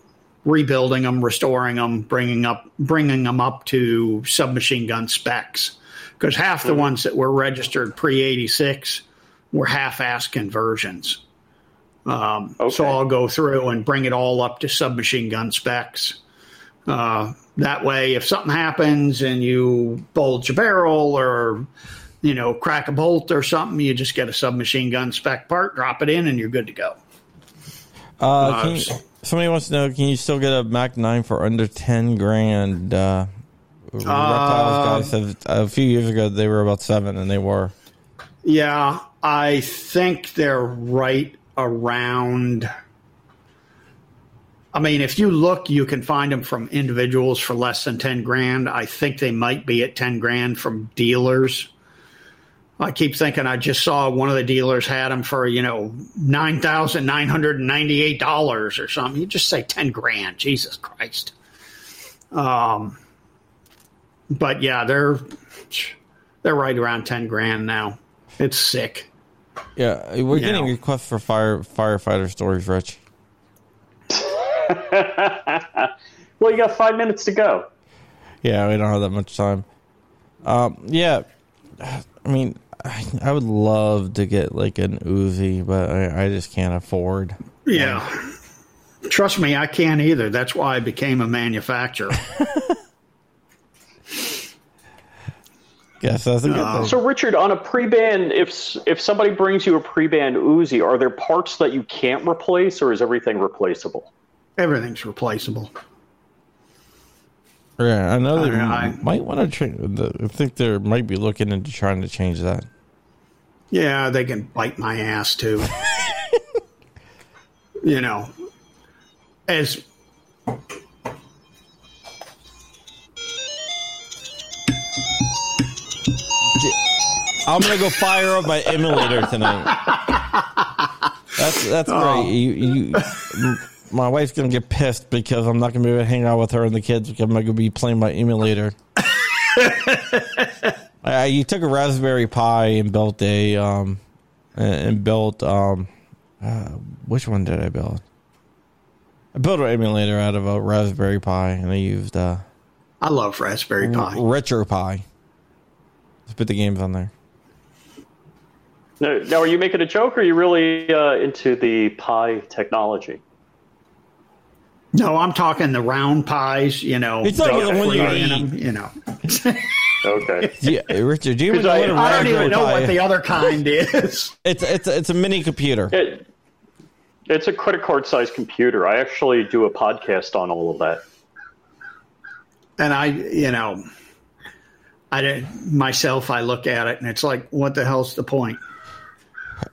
[SPEAKER 4] rebuilding them, restoring them, bringing up, bringing them up to submachine gun specs. Because half the ones that were registered pre '86 were half-ass conversions. Um,
[SPEAKER 3] Okay.
[SPEAKER 4] So I'll go through and bring it all up to submachine gun specs. Uh, that way, if something happens and you bulge a barrel or you know crack a bolt or something, you just get a submachine gun spec part, drop it in, and you're good to go.
[SPEAKER 1] Uh, can you, somebody wants to know: Can you still get a Mac Nine for under ten grand? Uh, Reptiles guy said a few years ago they were about seven, and they were.
[SPEAKER 4] Yeah, I think they're right around. I mean, if you look, you can find them from individuals for less than 10 grand. I think they might be at 10 grand from dealers. I keep thinking I just saw one of the dealers had them for, you know, $9,998 or something. You just say 10 grand. Jesus Christ. Um, but yeah, they're, they're right around 10 grand now. It's sick.
[SPEAKER 1] Yeah, we're
[SPEAKER 4] You
[SPEAKER 1] getting
[SPEAKER 4] know.
[SPEAKER 1] requests for fire firefighter stories, Rich.
[SPEAKER 3] Well, you got five minutes to go.
[SPEAKER 1] Yeah, we don't have that much time. Um, yeah, I mean, I, I would love to get like an Uzi, but I, I just can't afford.
[SPEAKER 4] Yeah. Trust me, I can't either. That's why I became a manufacturer.
[SPEAKER 1] Yes, that's a good thing.
[SPEAKER 3] So, Richard, on a pre-ban, if if somebody brings you a pre-band Uzi, are there parts that you can't replace, or is everything replaceable?
[SPEAKER 4] Everything's replaceable.
[SPEAKER 1] Yeah, I know they
[SPEAKER 4] I- I-
[SPEAKER 1] might want to. Tra- I think they might be looking into trying to change that.
[SPEAKER 4] Yeah, they can bite my ass too. you know, as
[SPEAKER 1] I'm gonna go fire up my emulator tonight. That's that's
[SPEAKER 4] Oh.
[SPEAKER 1] great. You, you, my wife's gonna get pissed because I'm not gonna be able to hang out with her and the kids because I'm gonna be playing my emulator. uh, you took a Raspberry Pi and built a um and built um uh, which one did I build? I built an emulator out of a Raspberry Pi and I used uh
[SPEAKER 4] I love Raspberry Pi.
[SPEAKER 1] RetroPie. Let's put the games on there.
[SPEAKER 3] Now, now, are you making a joke, or are you really uh, into the pie technology?
[SPEAKER 4] No, I'm talking the round pies. You know,
[SPEAKER 1] It's like
[SPEAKER 4] the
[SPEAKER 1] the one you
[SPEAKER 4] fruit in
[SPEAKER 1] eat.
[SPEAKER 4] 'em, You know,
[SPEAKER 3] Okay.
[SPEAKER 1] Yeah, Richard, do you even know
[SPEAKER 3] I-
[SPEAKER 1] what a
[SPEAKER 4] I don't even
[SPEAKER 1] Raspberry
[SPEAKER 4] know
[SPEAKER 1] Pi
[SPEAKER 4] what
[SPEAKER 1] is?
[SPEAKER 4] the other kind is.
[SPEAKER 1] It's it's it's a mini computer.
[SPEAKER 3] It, it's a credit card sized computer. I actually do a podcast on all of that.
[SPEAKER 4] and I, you know, I didn't myself. I look at it and it's like, what the hell's the point?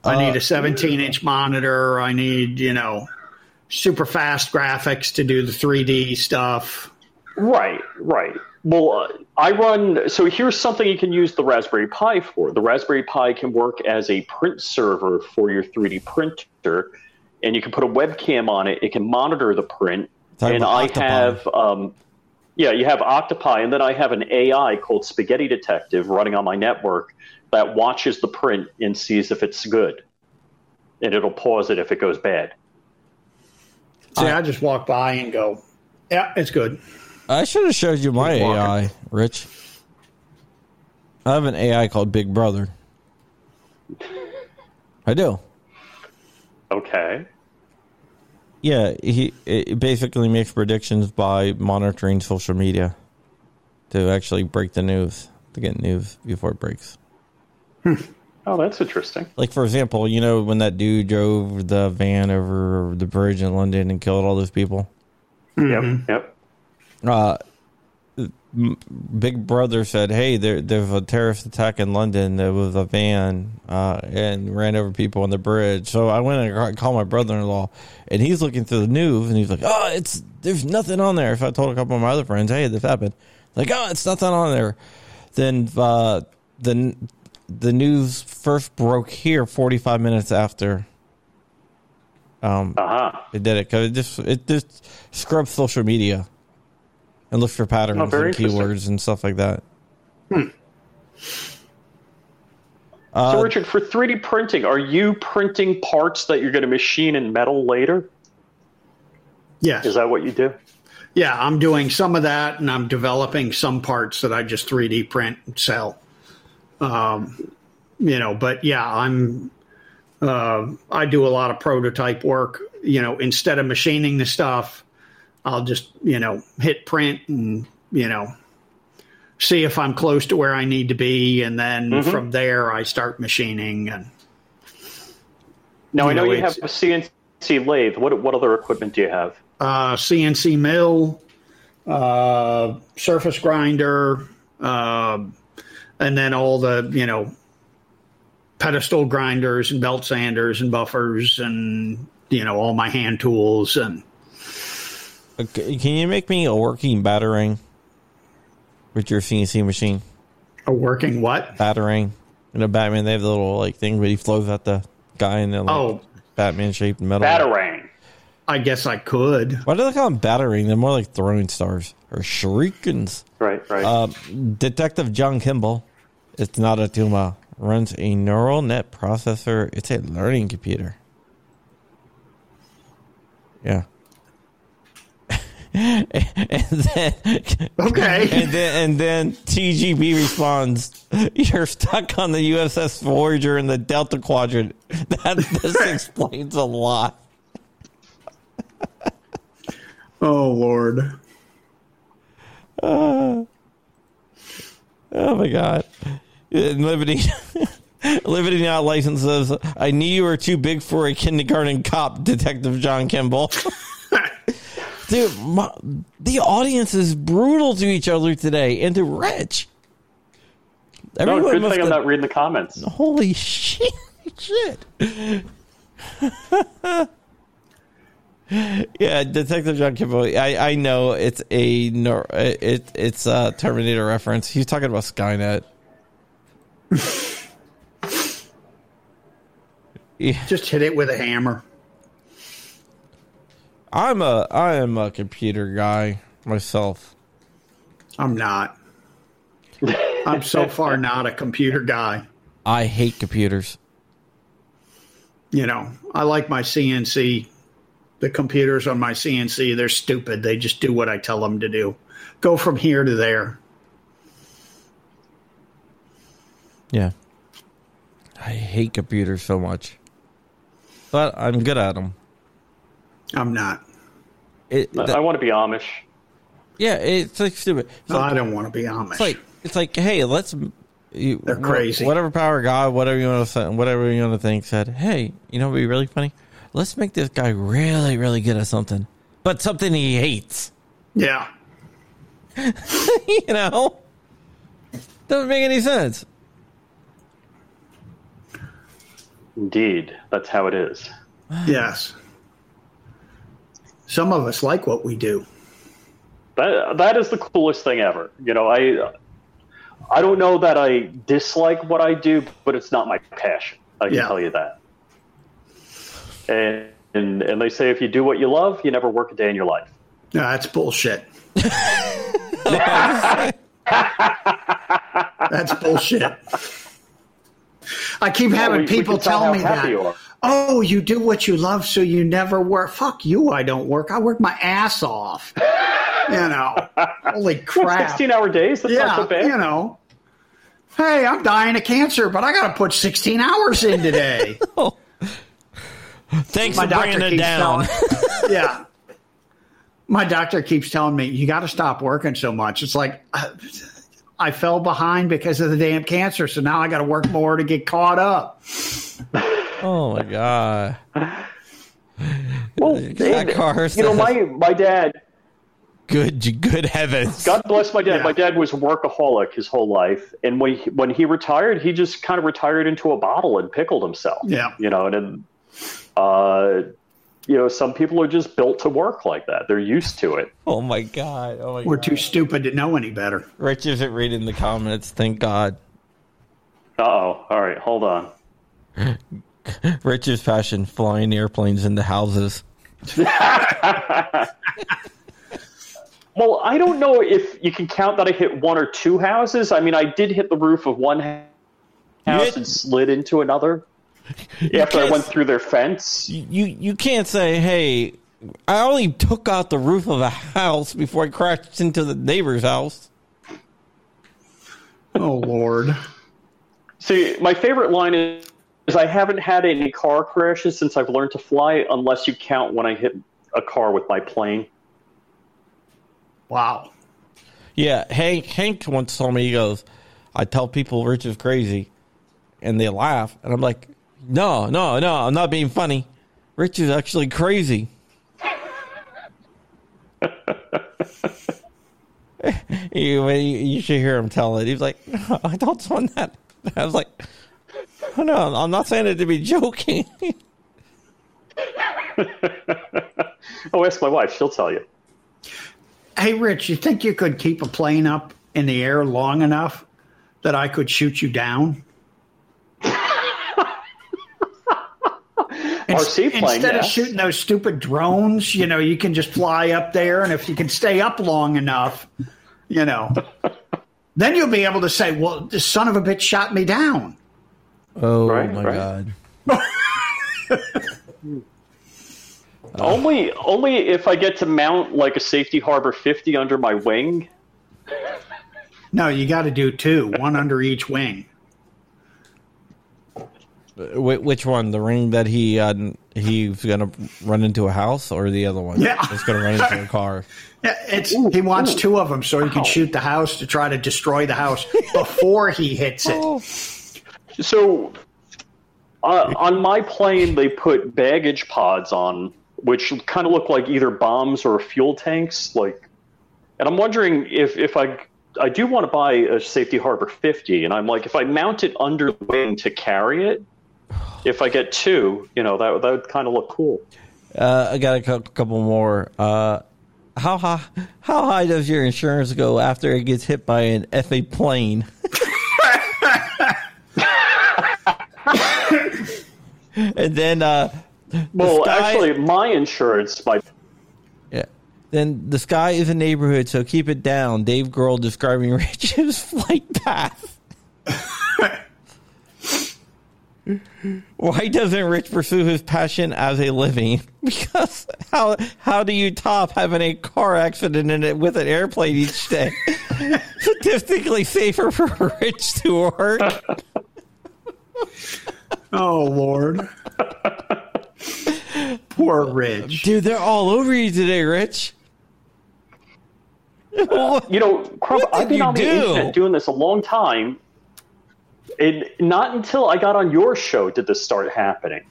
[SPEAKER 4] I need a 17 inch monitor. I need, you know, super fast graphics to do the 3D stuff.
[SPEAKER 3] Right, right. Well, uh, I run. So here's something you can use the Raspberry Pi for. The Raspberry Pi can work as a print server for your 3D printer, and you can put a webcam on it. It can monitor the print. And I
[SPEAKER 1] Octopi.
[SPEAKER 3] have, um, yeah, you have Octopi, and then I have an AI called Spaghetti Detective running on my network that watches the print and sees if it's good, and it'll pause it if it goes bad.
[SPEAKER 4] See, I just walk by and go, yeah, it's good.
[SPEAKER 1] I should have showed you my AI, Rich. I have an AI called Big Brother. I do.
[SPEAKER 3] Okay.
[SPEAKER 1] Yeah, he it basically makes predictions by monitoring social media. to actually break the news to get news before it breaks.
[SPEAKER 3] Oh, that's interesting.
[SPEAKER 1] Like for example, you know when that dude drove the van over the bridge in London and killed all those people.
[SPEAKER 3] Yep, yep.
[SPEAKER 1] Uh, Big Brother said, "Hey, there, there's a terrorist attack in London. There was a van uh, and ran over people on the bridge." So I went and called my brother-in-law, and he's looking through the news, and he's like, "Oh, it's there's nothing on there." So I told a couple of my other friends, "Hey, this happened." Like, "Oh, it's nothing on there." Then uh, the the news first broke here 45 minutes after um,
[SPEAKER 3] Uh huh.
[SPEAKER 1] it did it because it just it just scrubs social media and looks for patterns
[SPEAKER 3] Oh,
[SPEAKER 1] and keywords and stuff like that.
[SPEAKER 3] so, Richard, for 3D printing, are you printing parts that you're going to machine in metal later?
[SPEAKER 4] Yes.
[SPEAKER 3] Is that what you do?
[SPEAKER 4] Yeah, I'm doing some of that, and I'm developing some parts that I just 3D print and sell. Um, you know, but yeah, I'm. Uh, I do a lot of prototype work. You know, instead of machining the stuff, I'll just you know hit print and you know see if I'm close to where I need to be, and then from there I start machining and.
[SPEAKER 3] Now, I know
[SPEAKER 4] know,
[SPEAKER 3] you have a CNC lathe. What, what other equipment do you have?
[SPEAKER 4] uh, CNC mill, uh, surface grinder, um and then all the you know pedestal grinders and belt sanders and buffers and you know all my hand tools and
[SPEAKER 1] Okay, Can you make me a working battering with your CNC machine?
[SPEAKER 4] a working what?
[SPEAKER 1] Battering. You know, Batman, they have the little like thing where he flows at the guy in the like,
[SPEAKER 4] Oh.
[SPEAKER 1] Batman shaped metal.
[SPEAKER 3] Batarang.
[SPEAKER 4] I guess I could.
[SPEAKER 1] Why do they call them battering? They're more like throwing stars or shurikens.
[SPEAKER 3] Right, right.
[SPEAKER 1] Uh, Detective John Kimble, it's not a tumor, runs a neural net processor. It's a learning computer. Yeah. and then
[SPEAKER 4] Okay.
[SPEAKER 1] and then and then TGB responds, "You're stuck on the USS Voyager in the Delta Quadrant." That this explains a lot.
[SPEAKER 4] Oh Lord.
[SPEAKER 1] Uh, oh my god. Uh, Liberty Liberty now licenses I knew you were too big for a kindergarten cop, Detective John Kimble. Dude, my, the audience is brutal to each other today and to Rich.
[SPEAKER 3] no, good thing I'm not reading the comments.
[SPEAKER 1] Holy shit! Shit. yeah, Detective John Kimble. I, I know it's a it it's a Terminator reference. He's talking about Skynet. Yeah,
[SPEAKER 4] Just hit it with a hammer.
[SPEAKER 1] I'm a I am a computer guy myself.
[SPEAKER 4] I'm not. I'm so far not a computer guy.
[SPEAKER 1] I hate computers.
[SPEAKER 4] You know, I like my CNC. The computers on my CNC, they're stupid. They just do what I tell them to do. Go from here to there.
[SPEAKER 1] Yeah, I hate computers so much, but I'm good at them.
[SPEAKER 4] I'm not.
[SPEAKER 1] It,
[SPEAKER 3] I want to be Amish.
[SPEAKER 1] Yeah, it's like stupid. It's
[SPEAKER 4] No,
[SPEAKER 1] like,
[SPEAKER 4] I don't want to be Amish.
[SPEAKER 1] it's like it's like, hey, let's. You,
[SPEAKER 4] They're crazy.
[SPEAKER 1] Whatever power God, whatever you want to say, whatever you want to think, said, hey, you know, what'd be really funny. Let's make this guy really, really good at something, but something he hates.
[SPEAKER 4] yeah.
[SPEAKER 1] you know, doesn't make any sense.
[SPEAKER 3] Indeed, that's how it is.
[SPEAKER 4] Yes. Some of us like what we do.
[SPEAKER 3] That that is the coolest thing ever. You know, I I don't know that I dislike what I do, but it's not my passion. I can
[SPEAKER 4] Yeah.
[SPEAKER 3] tell you that. And, and and they say if you do what you love, you never work a day in your life.
[SPEAKER 4] No, that's bullshit. that's bullshit. I keep having
[SPEAKER 3] we- we
[SPEAKER 4] people
[SPEAKER 3] can tell
[SPEAKER 4] tell me that.
[SPEAKER 3] you.
[SPEAKER 4] Oh, you do what you love, so you never work. Fuck you! I don't work. I work my ass off. You know, holy crap!
[SPEAKER 3] Sixteen hour days. That's not so
[SPEAKER 4] yeah,
[SPEAKER 3] bad.
[SPEAKER 4] you know. Hey, I'm dying of cancer, but I got to put 16 hours in today.
[SPEAKER 1] Thanks
[SPEAKER 4] My
[SPEAKER 1] for bringing it down.
[SPEAKER 4] telling. yeah. My doctor keeps telling me you got to stop working so much. It's like uh, I fell behind because of the damn cancer, so now I got to work more to get caught up.
[SPEAKER 1] Oh my god.
[SPEAKER 3] Well,
[SPEAKER 1] That car
[SPEAKER 3] you know, my my dad.
[SPEAKER 1] Good good heavens.
[SPEAKER 3] God bless my dad.
[SPEAKER 4] Yeah.
[SPEAKER 3] My dad was a workaholic his whole life, and when he, when he retired, he just kind of retired into a bottle and pickled himself.
[SPEAKER 4] Yeah.
[SPEAKER 3] you know, and then, uh, you know, some people are just built to work like that. They're used to it.
[SPEAKER 1] Oh my god. Oh my
[SPEAKER 4] We're
[SPEAKER 1] god.
[SPEAKER 4] too stupid to know any better.
[SPEAKER 1] Rich isn't reading the comments, thank God.
[SPEAKER 3] Uh oh. All right, hold on.
[SPEAKER 1] Rich's passion flying airplanes into houses.
[SPEAKER 3] Well, I don't know if you can count that I hit one or two houses. I mean, I did hit the roof of one house
[SPEAKER 1] hit-
[SPEAKER 3] and slid into another after I went through their fence.
[SPEAKER 1] You you can't say, hey, I only took out the roof of a house before I crashed into the neighbor's house.
[SPEAKER 4] Oh Lord.
[SPEAKER 3] See, my favorite line is, is I haven't had any car crashes since I've learned to fly, unless you count when I hit a car with my plane.
[SPEAKER 4] Wow.
[SPEAKER 1] Yeah, Hank Hank once told me he goes, I tell people Rich is crazy, and they laugh, and I'm like, no, no, no, I'm not being funny. Rich is actually crazy. you, you you should hear him tell it. He's like, no, I don't want that. I was like, oh, no, I'm not saying it to be joking.
[SPEAKER 3] Oh, ask my wife; she'll tell you.
[SPEAKER 4] Hey, Rich, you think you could keep a plane up in the air long enough that I could shoot you down?
[SPEAKER 3] Our seaplane,
[SPEAKER 4] Instead of shooting those stupid drones, you know, you can just fly up there, and if you can stay up long enough, you know, then you'll be able to say, "Well, this son of a bitch shot me down."
[SPEAKER 1] Oh
[SPEAKER 3] Right,
[SPEAKER 1] my
[SPEAKER 3] right.
[SPEAKER 1] god.
[SPEAKER 3] Only, only if I get to mount like a Safety Harbor 50 under my wing.
[SPEAKER 4] No, you got to do two, one under each wing.
[SPEAKER 1] Wh- which one? The ring that he uh, he's gonna run into a house, or the other one?
[SPEAKER 4] Yeah.
[SPEAKER 1] it's gonna run into a car.
[SPEAKER 4] Yeah, It's he wants
[SPEAKER 3] ooh.
[SPEAKER 4] two of them so he can shoot the house to try to destroy the house before he hits it.
[SPEAKER 3] So, uh, on my plane, they put baggage pods on, which kind of look like either bombs or fuel tanks. Like, and I'm wondering if if I I do want to buy a Safety Harbor 50, and I'm like, if I mount it under the wing to carry it, if I get two, you know, that that would kind of look cool.
[SPEAKER 1] Uh, I got a cou- couple more. Uh, how high? How high does your insurance go after it gets hit by an FA plane? and then, uh, the
[SPEAKER 3] Well,
[SPEAKER 1] sky-
[SPEAKER 3] actually, my insurance, my
[SPEAKER 1] yeah. Then the sky is a neighborhood, so keep it down. Dave Grohl describing Rich's flight path. Why doesn't Rich pursue his passion as a living? Because how how do you top having a car accident in it with an airplane each day? Statistically safer for Rich to work.
[SPEAKER 4] Oh Lord. Poor Rich.
[SPEAKER 1] Dude, they're all over you today, Rich. What?
[SPEAKER 3] you know, Crump, I've been
[SPEAKER 1] you
[SPEAKER 3] on the
[SPEAKER 1] do?
[SPEAKER 3] internet doing this a long time. And not until I got on your show did this start happening.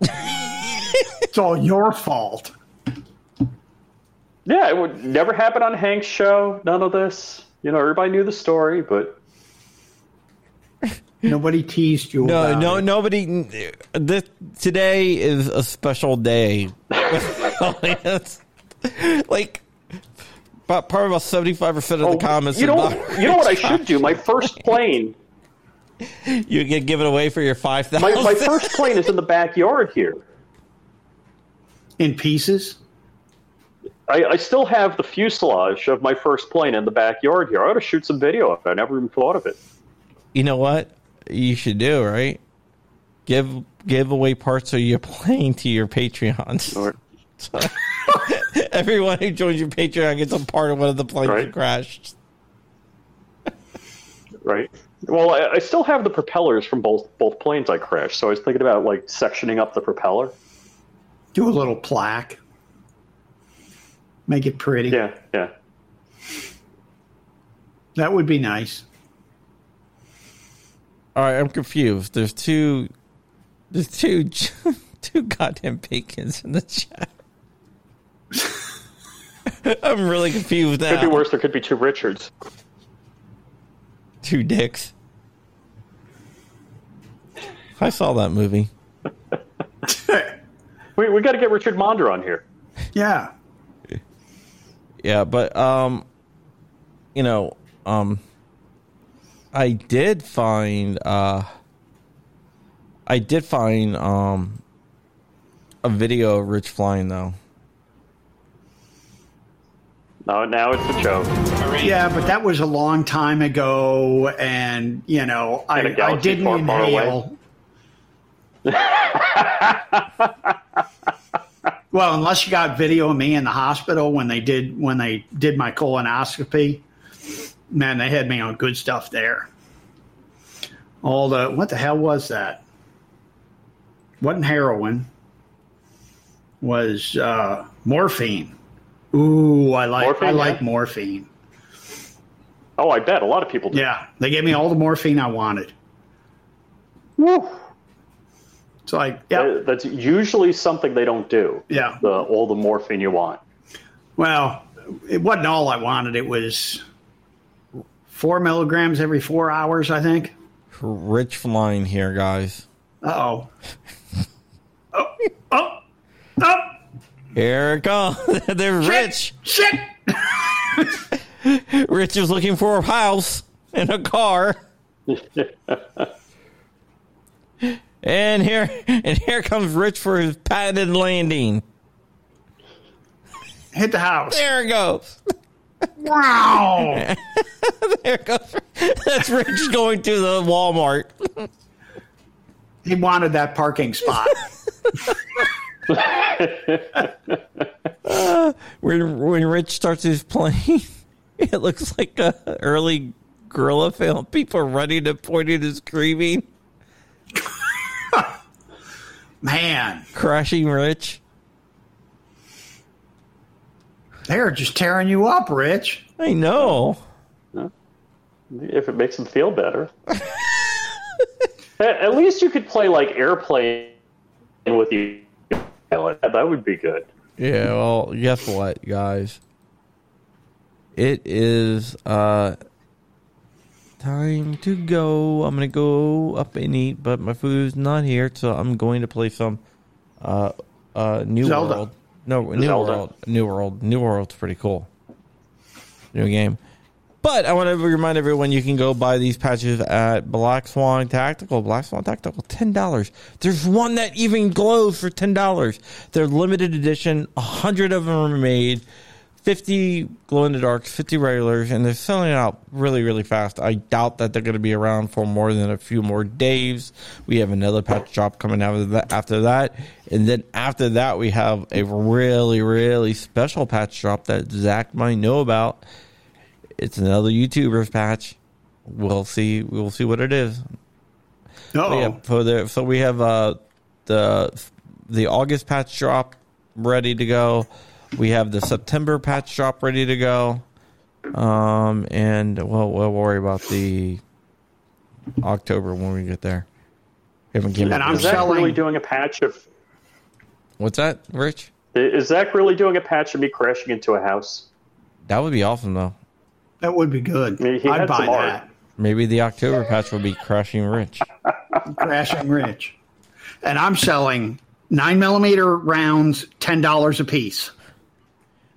[SPEAKER 4] It's all your fault.
[SPEAKER 3] Yeah, it would never happen on Hank's show. None of this. You know, everybody knew the story, but
[SPEAKER 4] Nobody teased you.
[SPEAKER 1] No,
[SPEAKER 4] about
[SPEAKER 1] no,
[SPEAKER 4] it.
[SPEAKER 1] nobody. This today is a special day. It's like, about probably about seventy-five percent of the oh, comments.
[SPEAKER 3] Oh, you know, you know what I should do? My first plane,
[SPEAKER 1] You get given away for your five thousand.
[SPEAKER 3] my, my first plane is in the backyard here.
[SPEAKER 4] in pieces.
[SPEAKER 3] I, I still have the fuselage of my first plane in the backyard here. I ought to shoot some video of it. I never even thought of it.
[SPEAKER 1] You know what you should do, right? Give give away parts of your plane to your Patreons.
[SPEAKER 3] Or-
[SPEAKER 1] So, everyone who joins your Patreon gets a part of one of the planes
[SPEAKER 3] Right.
[SPEAKER 1] that crashed.
[SPEAKER 3] right? Well, I, I still have the propellers from both both planes I crashed, so I was thinking about like sectioning up the propeller.
[SPEAKER 4] Do a little plaque. Make it pretty.
[SPEAKER 3] Yeah, yeah.
[SPEAKER 4] That would be nice.
[SPEAKER 1] All right, I'm confused. There's two, there's two, two goddamn bacons in the chat. I'm really confused now.
[SPEAKER 3] Could be worse. There could be two Richards.
[SPEAKER 1] Two dicks. I saw that movie.
[SPEAKER 3] We we got to get Richard Monder on here.
[SPEAKER 4] Yeah.
[SPEAKER 1] Yeah, but um, you know, um, I did find uh, I did find um, a video of Rich flying though.
[SPEAKER 3] No, now it's a joke.
[SPEAKER 4] Yeah, but that was a long time ago, and you know, I, I didn't
[SPEAKER 3] far, far
[SPEAKER 4] inhale. well, unless you got video of me in the hospital when they did when they did my colonoscopy, man, they had me on good stuff there. All the what the hell was that? Wasn't heroin? Was uh, morphine? Ooh, I like
[SPEAKER 3] Morphine,
[SPEAKER 4] I
[SPEAKER 3] yeah.
[SPEAKER 4] like morphine.
[SPEAKER 3] Oh, I bet a lot of people do.
[SPEAKER 4] Yeah, they gave me all the morphine I wanted.
[SPEAKER 3] Woo.
[SPEAKER 4] It's like, yeah,
[SPEAKER 3] Uh, That's usually something they don't do.
[SPEAKER 4] yeah.
[SPEAKER 3] The all the morphine you want.
[SPEAKER 4] Well, it wasn't all I wanted. It was four milligrams every four hours, I think.
[SPEAKER 1] Rich flying here, guys.
[SPEAKER 4] Uh oh. oh, oh, oh,
[SPEAKER 1] Here it comes. There's Rich.
[SPEAKER 4] shit.
[SPEAKER 1] Rich is looking for a house and a car. and here and here comes Rich for his patented landing.
[SPEAKER 4] Hit the house.
[SPEAKER 1] There it goes.
[SPEAKER 4] Wow.
[SPEAKER 1] There it goes. That's Rich going to the Walmart.
[SPEAKER 4] he wanted that parking spot.
[SPEAKER 1] When when Rich starts his plane, it looks like a early gorilla film. People running and pointing and screaming,
[SPEAKER 4] Man,
[SPEAKER 1] crashing Rich.
[SPEAKER 4] they're just tearing you up, Rich.
[SPEAKER 1] I know.
[SPEAKER 3] If it makes them feel better. at, at least you could play like airplane with you. That would be good.
[SPEAKER 1] Yeah, well, guess what, guys? It is uh time to go. I'm gonna go up and eat, but my food's not here, so I'm going to play some uh uh New
[SPEAKER 4] Zelda.
[SPEAKER 1] World. No, New
[SPEAKER 3] Zelda.
[SPEAKER 1] World. New World. New World's pretty cool. New game. But I want to remind everyone you can go buy these patches at Black Swan Tactical. Black Swan Tactical, ten dollars. There's one that even glows for ten dollars. They're limited edition. A hundred of them are made. Fifty glow in the darks, fifty regulars, and they're selling out really, really fast. I doubt that they're going to be around for more than a few more days. We have another patch drop coming out after that, and then after that we have a really, really special patch drop that Zach might know about. It's another YouTubers patch. We'll see. We'll see what it is.
[SPEAKER 4] Oh,
[SPEAKER 1] Yeah, for the so we have uh the the August patch drop ready to go. We have the September patch drop ready to go. Um and well we'll worry about the October when we get there. We haven't came
[SPEAKER 4] And I'm
[SPEAKER 3] Is
[SPEAKER 1] with-
[SPEAKER 4] selling-
[SPEAKER 3] really doing a patch of?
[SPEAKER 1] What's that, Rich?
[SPEAKER 3] Is Zach really doing a patch of me crashing into a house?
[SPEAKER 1] That would be awesome though.
[SPEAKER 4] That would be good.
[SPEAKER 3] I mean,
[SPEAKER 4] I'd buy
[SPEAKER 3] some art.
[SPEAKER 4] that.
[SPEAKER 1] Maybe the October patch will be crashing rich.
[SPEAKER 4] Crashing Rich. And I'm selling nine millimeter rounds, ten dollars a piece.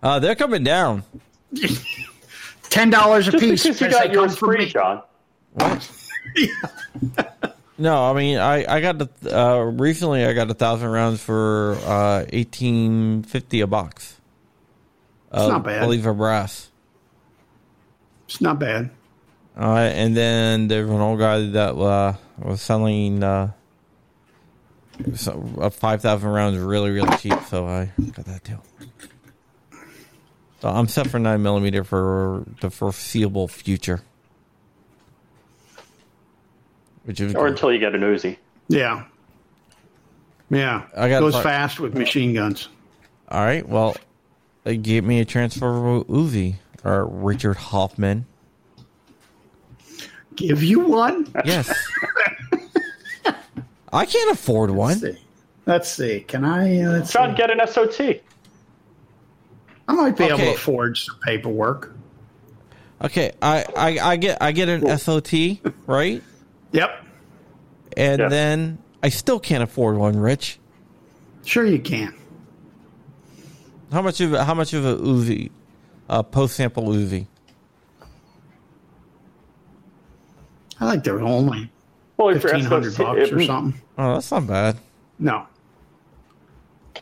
[SPEAKER 1] Uh they're coming down.
[SPEAKER 4] Ten dollars a
[SPEAKER 3] Just
[SPEAKER 4] piece.
[SPEAKER 3] because you
[SPEAKER 4] because
[SPEAKER 3] got yours free,
[SPEAKER 4] me.
[SPEAKER 3] John.
[SPEAKER 1] No, I mean I I got the uh, recently I got a thousand rounds for uh, eighteen fifty a box.
[SPEAKER 4] It's not bad.
[SPEAKER 1] I believe a brass.
[SPEAKER 4] It's not bad.
[SPEAKER 1] All right, and then there's an old guy that uh, was selling uh, so, uh, five thousand rounds really really cheap, so I got that too. So I'm set for nine millimeter for the foreseeable future. Which is
[SPEAKER 3] Or until you get an Uzi.
[SPEAKER 4] Yeah. Yeah.
[SPEAKER 1] I gotta
[SPEAKER 4] Goes
[SPEAKER 1] fi-
[SPEAKER 4] fast with machine guns.
[SPEAKER 1] All right. Well, get me a transferable Uzi or Richard Hoffman.
[SPEAKER 4] Give you one?
[SPEAKER 1] Yes. I can't afford one.
[SPEAKER 4] Let's see. Let's see. Can I? Uh, let's
[SPEAKER 3] John,
[SPEAKER 4] see.
[SPEAKER 3] get an SOT.
[SPEAKER 4] I might be able to forge some paperwork.
[SPEAKER 1] Okay, I, I, I get I get an SOT, right?
[SPEAKER 4] Yep.
[SPEAKER 1] And
[SPEAKER 3] Yeah.
[SPEAKER 1] then I still can't afford one, Rich.
[SPEAKER 4] Sure, you can.
[SPEAKER 1] How much of a- how much of a Uzi, uh, post sample Uzi?
[SPEAKER 4] I think they're only
[SPEAKER 3] Well,
[SPEAKER 4] fifteen hundred
[SPEAKER 3] SOT
[SPEAKER 4] bucks or something.
[SPEAKER 1] Oh, that's not bad.
[SPEAKER 4] No.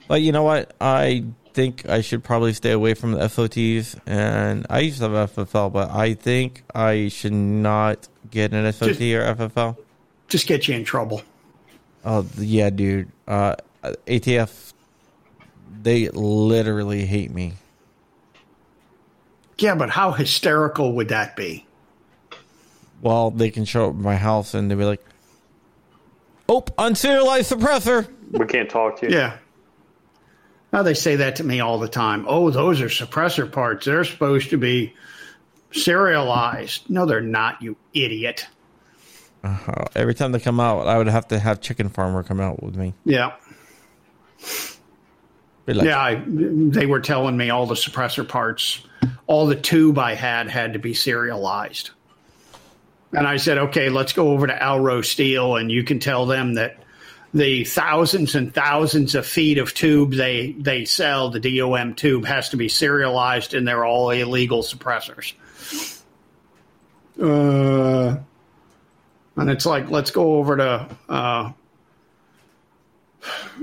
[SPEAKER 1] But you know what? I think I should probably stay away from the FOTs. And I used to have FFL, but I think I should not get an SOT
[SPEAKER 4] Just-
[SPEAKER 1] or FFL.
[SPEAKER 4] Just get you in trouble.
[SPEAKER 1] Oh yeah, dude. Uh, ATF, they literally hate me.
[SPEAKER 4] Yeah, but how hysterical would that be?
[SPEAKER 1] Well, they can show up at my house and they'll be like, "Oh, unserialized suppressor."
[SPEAKER 3] we can't talk to you.
[SPEAKER 4] Yeah. Now they say that to me all the time. Oh, those are suppressor parts. They're supposed to be serialized. No, they're not, you idiot.
[SPEAKER 1] Uh, every time they come out, I would have to have Chicken Farmer come out with me.
[SPEAKER 4] Yeah.
[SPEAKER 1] Like,
[SPEAKER 4] Yeah, I, they were telling me all the suppressor parts, all the tube I had had to be serialized. And I said, okay, let's go over to Alro Steel, and you can tell them that the thousands and thousands of feet of tube they they sell, the DOM tube has to be serialized, and they're all illegal suppressors. Uh, and it's like, let's go over to uh,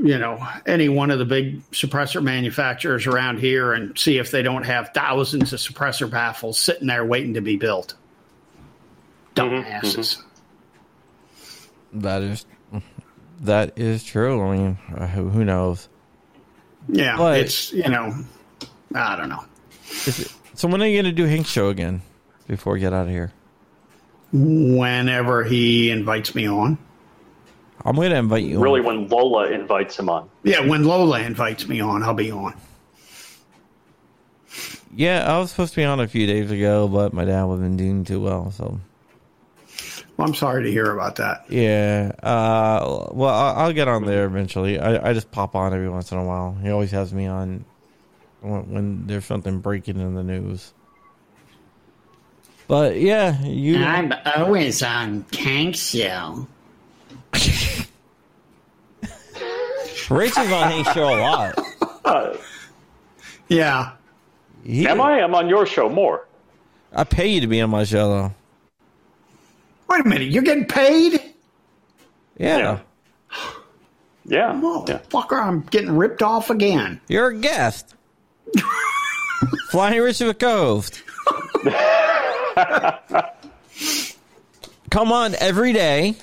[SPEAKER 4] you know, any one of the big suppressor manufacturers around here and see if they don't have thousands of suppressor baffles sitting there waiting to be built. Dumbasses.
[SPEAKER 1] that is that is true. I mean, uh, who, who knows?
[SPEAKER 4] Yeah,
[SPEAKER 1] But-
[SPEAKER 4] it's, you know, I don't know.
[SPEAKER 1] Is it- so when are you going to do Hank's show again before we get out of here?
[SPEAKER 4] Whenever he invites me on.
[SPEAKER 1] I'm going to invite you.
[SPEAKER 3] Really,
[SPEAKER 1] on.
[SPEAKER 3] when Lola invites him on.
[SPEAKER 4] Yeah, when Lola invites me on, I'll be on.
[SPEAKER 1] Yeah, I was supposed to be on a few days ago, but my dad wasn't doing too well, so
[SPEAKER 4] Well, I'm sorry to hear about that.
[SPEAKER 1] yeah. Uh, well, I'll, I'll get on there eventually. I, I just pop on every once in a while. He always has me on when, when there's something breaking in the news. But yeah, you.
[SPEAKER 4] I'm always on Tank show.
[SPEAKER 1] Rich is on Hank's show a lot.
[SPEAKER 3] Uh,
[SPEAKER 4] Yeah.
[SPEAKER 1] He-
[SPEAKER 3] am I? I'm on your show more.
[SPEAKER 1] I pay you to be on my show, though.
[SPEAKER 4] Wait a minute, you're getting paid?
[SPEAKER 1] Yeah,
[SPEAKER 3] Yeah. Yeah.
[SPEAKER 4] Oh,
[SPEAKER 3] yeah.
[SPEAKER 4] fucker, I'm getting ripped off again.
[SPEAKER 1] you're a guest. Flying Rich of the Coast. Come on every day.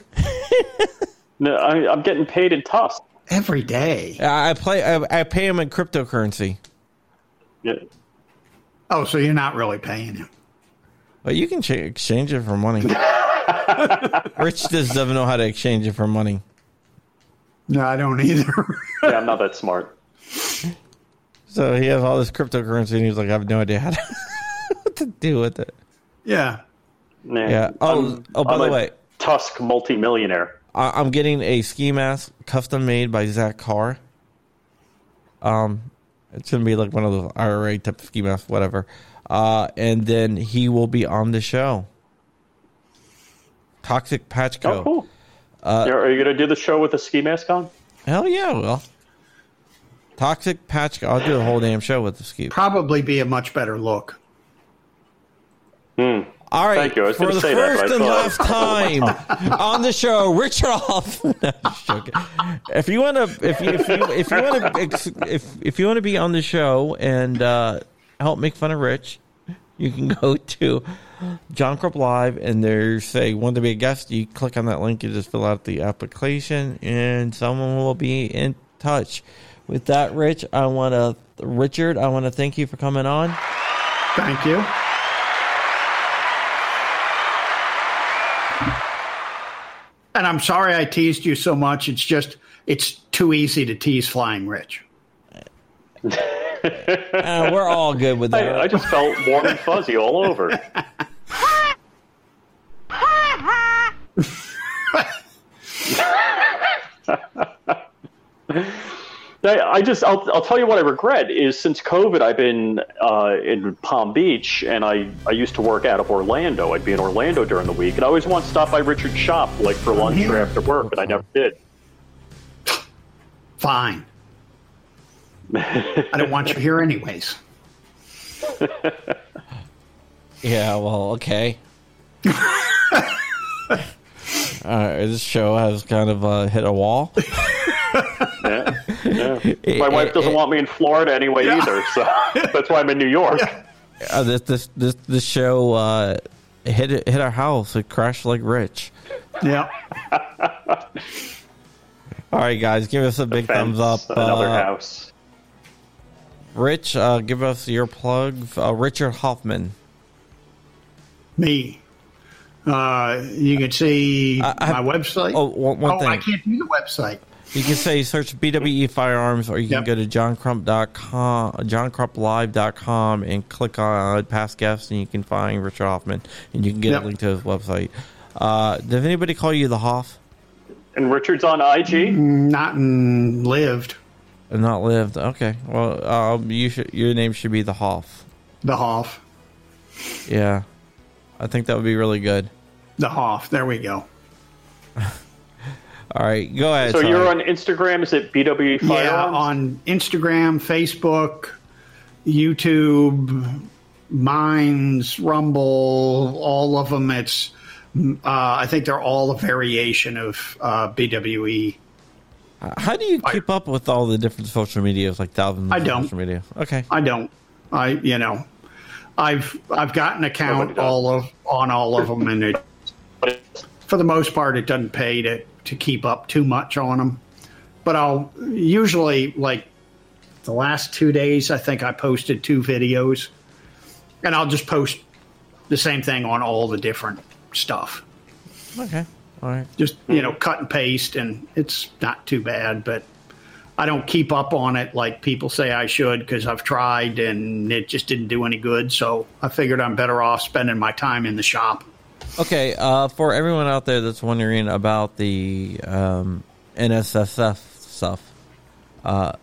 [SPEAKER 3] No, I, I'm getting paid in TUSC.
[SPEAKER 4] Every day.
[SPEAKER 1] I play. I, I pay him in cryptocurrency.
[SPEAKER 3] Yeah.
[SPEAKER 4] Oh, so you're not really paying him.
[SPEAKER 1] But you can ch- exchange it for money. Rich just doesn't know how to exchange it for money.
[SPEAKER 4] No, I don't either.
[SPEAKER 3] yeah, I'm not that smart.
[SPEAKER 1] So he has all this cryptocurrency, and he's like, I have no idea how to, what to do with it.
[SPEAKER 4] yeah.
[SPEAKER 3] Nah,
[SPEAKER 1] Yeah. Oh,
[SPEAKER 3] I'm-
[SPEAKER 1] oh. By
[SPEAKER 3] I'm
[SPEAKER 1] the
[SPEAKER 3] a
[SPEAKER 1] way,
[SPEAKER 3] TUSC multimillionaire.
[SPEAKER 1] I, I'm getting a ski mask custom made by Zach Carr. Um, it's gonna be like one of those IRA type of ski masks, whatever. Uh, and then he will be on the show. Toxic Patch Co.
[SPEAKER 3] Oh, cool.
[SPEAKER 1] Uh,
[SPEAKER 3] Are you going to do the show with a ski mask on?
[SPEAKER 1] Hell yeah, well. Toxic Patch Co. I'll do the whole damn show with the ski.
[SPEAKER 4] Probably be a much better look.
[SPEAKER 1] All right,
[SPEAKER 3] Thank you. I was
[SPEAKER 1] for
[SPEAKER 3] gonna
[SPEAKER 1] the
[SPEAKER 3] say that,
[SPEAKER 1] first
[SPEAKER 3] but
[SPEAKER 1] and last time on the show, Richard Off. No, if you want to, if you if you if you want to if if you want to be on the show and uh, help make fun of Rich, you can go to John Crump Live and there's say want to be a guest. You click on that link, you just fill out the application, and someone will be in touch. With that, Rich, I want to Richard, I want to thank you for coming on.
[SPEAKER 4] Thank you. And I'm sorry I teased you so much. It's just, it's too easy to tease Flying Rich.
[SPEAKER 1] Uh, we're all good with that.
[SPEAKER 3] I, I just felt warm and fuzzy all over. I I just, I'll, I'll tell you what I regret is since COVID, I've been uh, in Palm Beach and I, I used to work out of Orlando. I'd be in Orlando during the week and I always want to stop by Richard's shop like for lunch or after work, but I never did.
[SPEAKER 4] Fine. I don't want you here anyways.
[SPEAKER 1] Yeah, well, okay. Uh, this show has kind of uh, hit a wall.
[SPEAKER 3] Yeah. Yeah. My wife doesn't want me in Florida anyway either, so that's why I'm in New York.
[SPEAKER 1] Uh, this this this this show uh, hit hit our house. It crashed like Rich.
[SPEAKER 4] Yeah.
[SPEAKER 1] All right, guys, give us a big
[SPEAKER 3] Fence,
[SPEAKER 1] thumbs up.
[SPEAKER 3] Another
[SPEAKER 1] Uh,
[SPEAKER 3] house.
[SPEAKER 1] Rich, uh, give us your plug. Uh, Richard Hoffman.
[SPEAKER 4] Me. Uh, you can see
[SPEAKER 1] I- I-
[SPEAKER 4] my website.
[SPEAKER 1] oh, one- one
[SPEAKER 4] oh,
[SPEAKER 1] thing.
[SPEAKER 4] I can't do the website.
[SPEAKER 1] You can say search BWE Firearms, or you can
[SPEAKER 4] Yep.
[SPEAKER 1] go to johncrump.com, johncrumplive.com, and click on past guests, and you can find Richard Hoffman, and you can get
[SPEAKER 4] Yep.
[SPEAKER 1] a link to his website. Uh, does anybody call you the Hoff?
[SPEAKER 3] And Richard's on IG.
[SPEAKER 4] Not in lived.
[SPEAKER 1] Uh, Not lived. Okay. Well, um, you should. Your name should be the Hoff.
[SPEAKER 4] The Hoff.
[SPEAKER 1] Yeah, I think that would be really good.
[SPEAKER 4] The Hoff. There we go.
[SPEAKER 1] All right, go ahead.
[SPEAKER 3] So
[SPEAKER 1] sorry.
[SPEAKER 3] you're on Instagram. Is it BW
[SPEAKER 4] Yeah, on Instagram, Facebook, YouTube, Minds, Rumble, all of them. It's, uh, I think they're all a variation of uh, BWE.
[SPEAKER 1] How do you keep up with all the different social medias, like thousands
[SPEAKER 4] I
[SPEAKER 1] of
[SPEAKER 4] don't.
[SPEAKER 1] social media? Okay.
[SPEAKER 4] I don't. I you know, I've I've got an account all of on all of them, and it for the most part it doesn't pay to to keep up too much on them. But I'll usually like the last two days. I think I posted two videos, and I'll just post the same thing on all the different stuff.
[SPEAKER 1] Okay. All right.
[SPEAKER 4] Just you know, cut and paste, and it's not too bad. But I don't keep up on it like people say I should because I've tried and it just didn't do any good. So I figured I'm better off spending my time in the shop.
[SPEAKER 1] Okay, uh, for everyone out there that's wondering about the um, NSSF stuff, uh,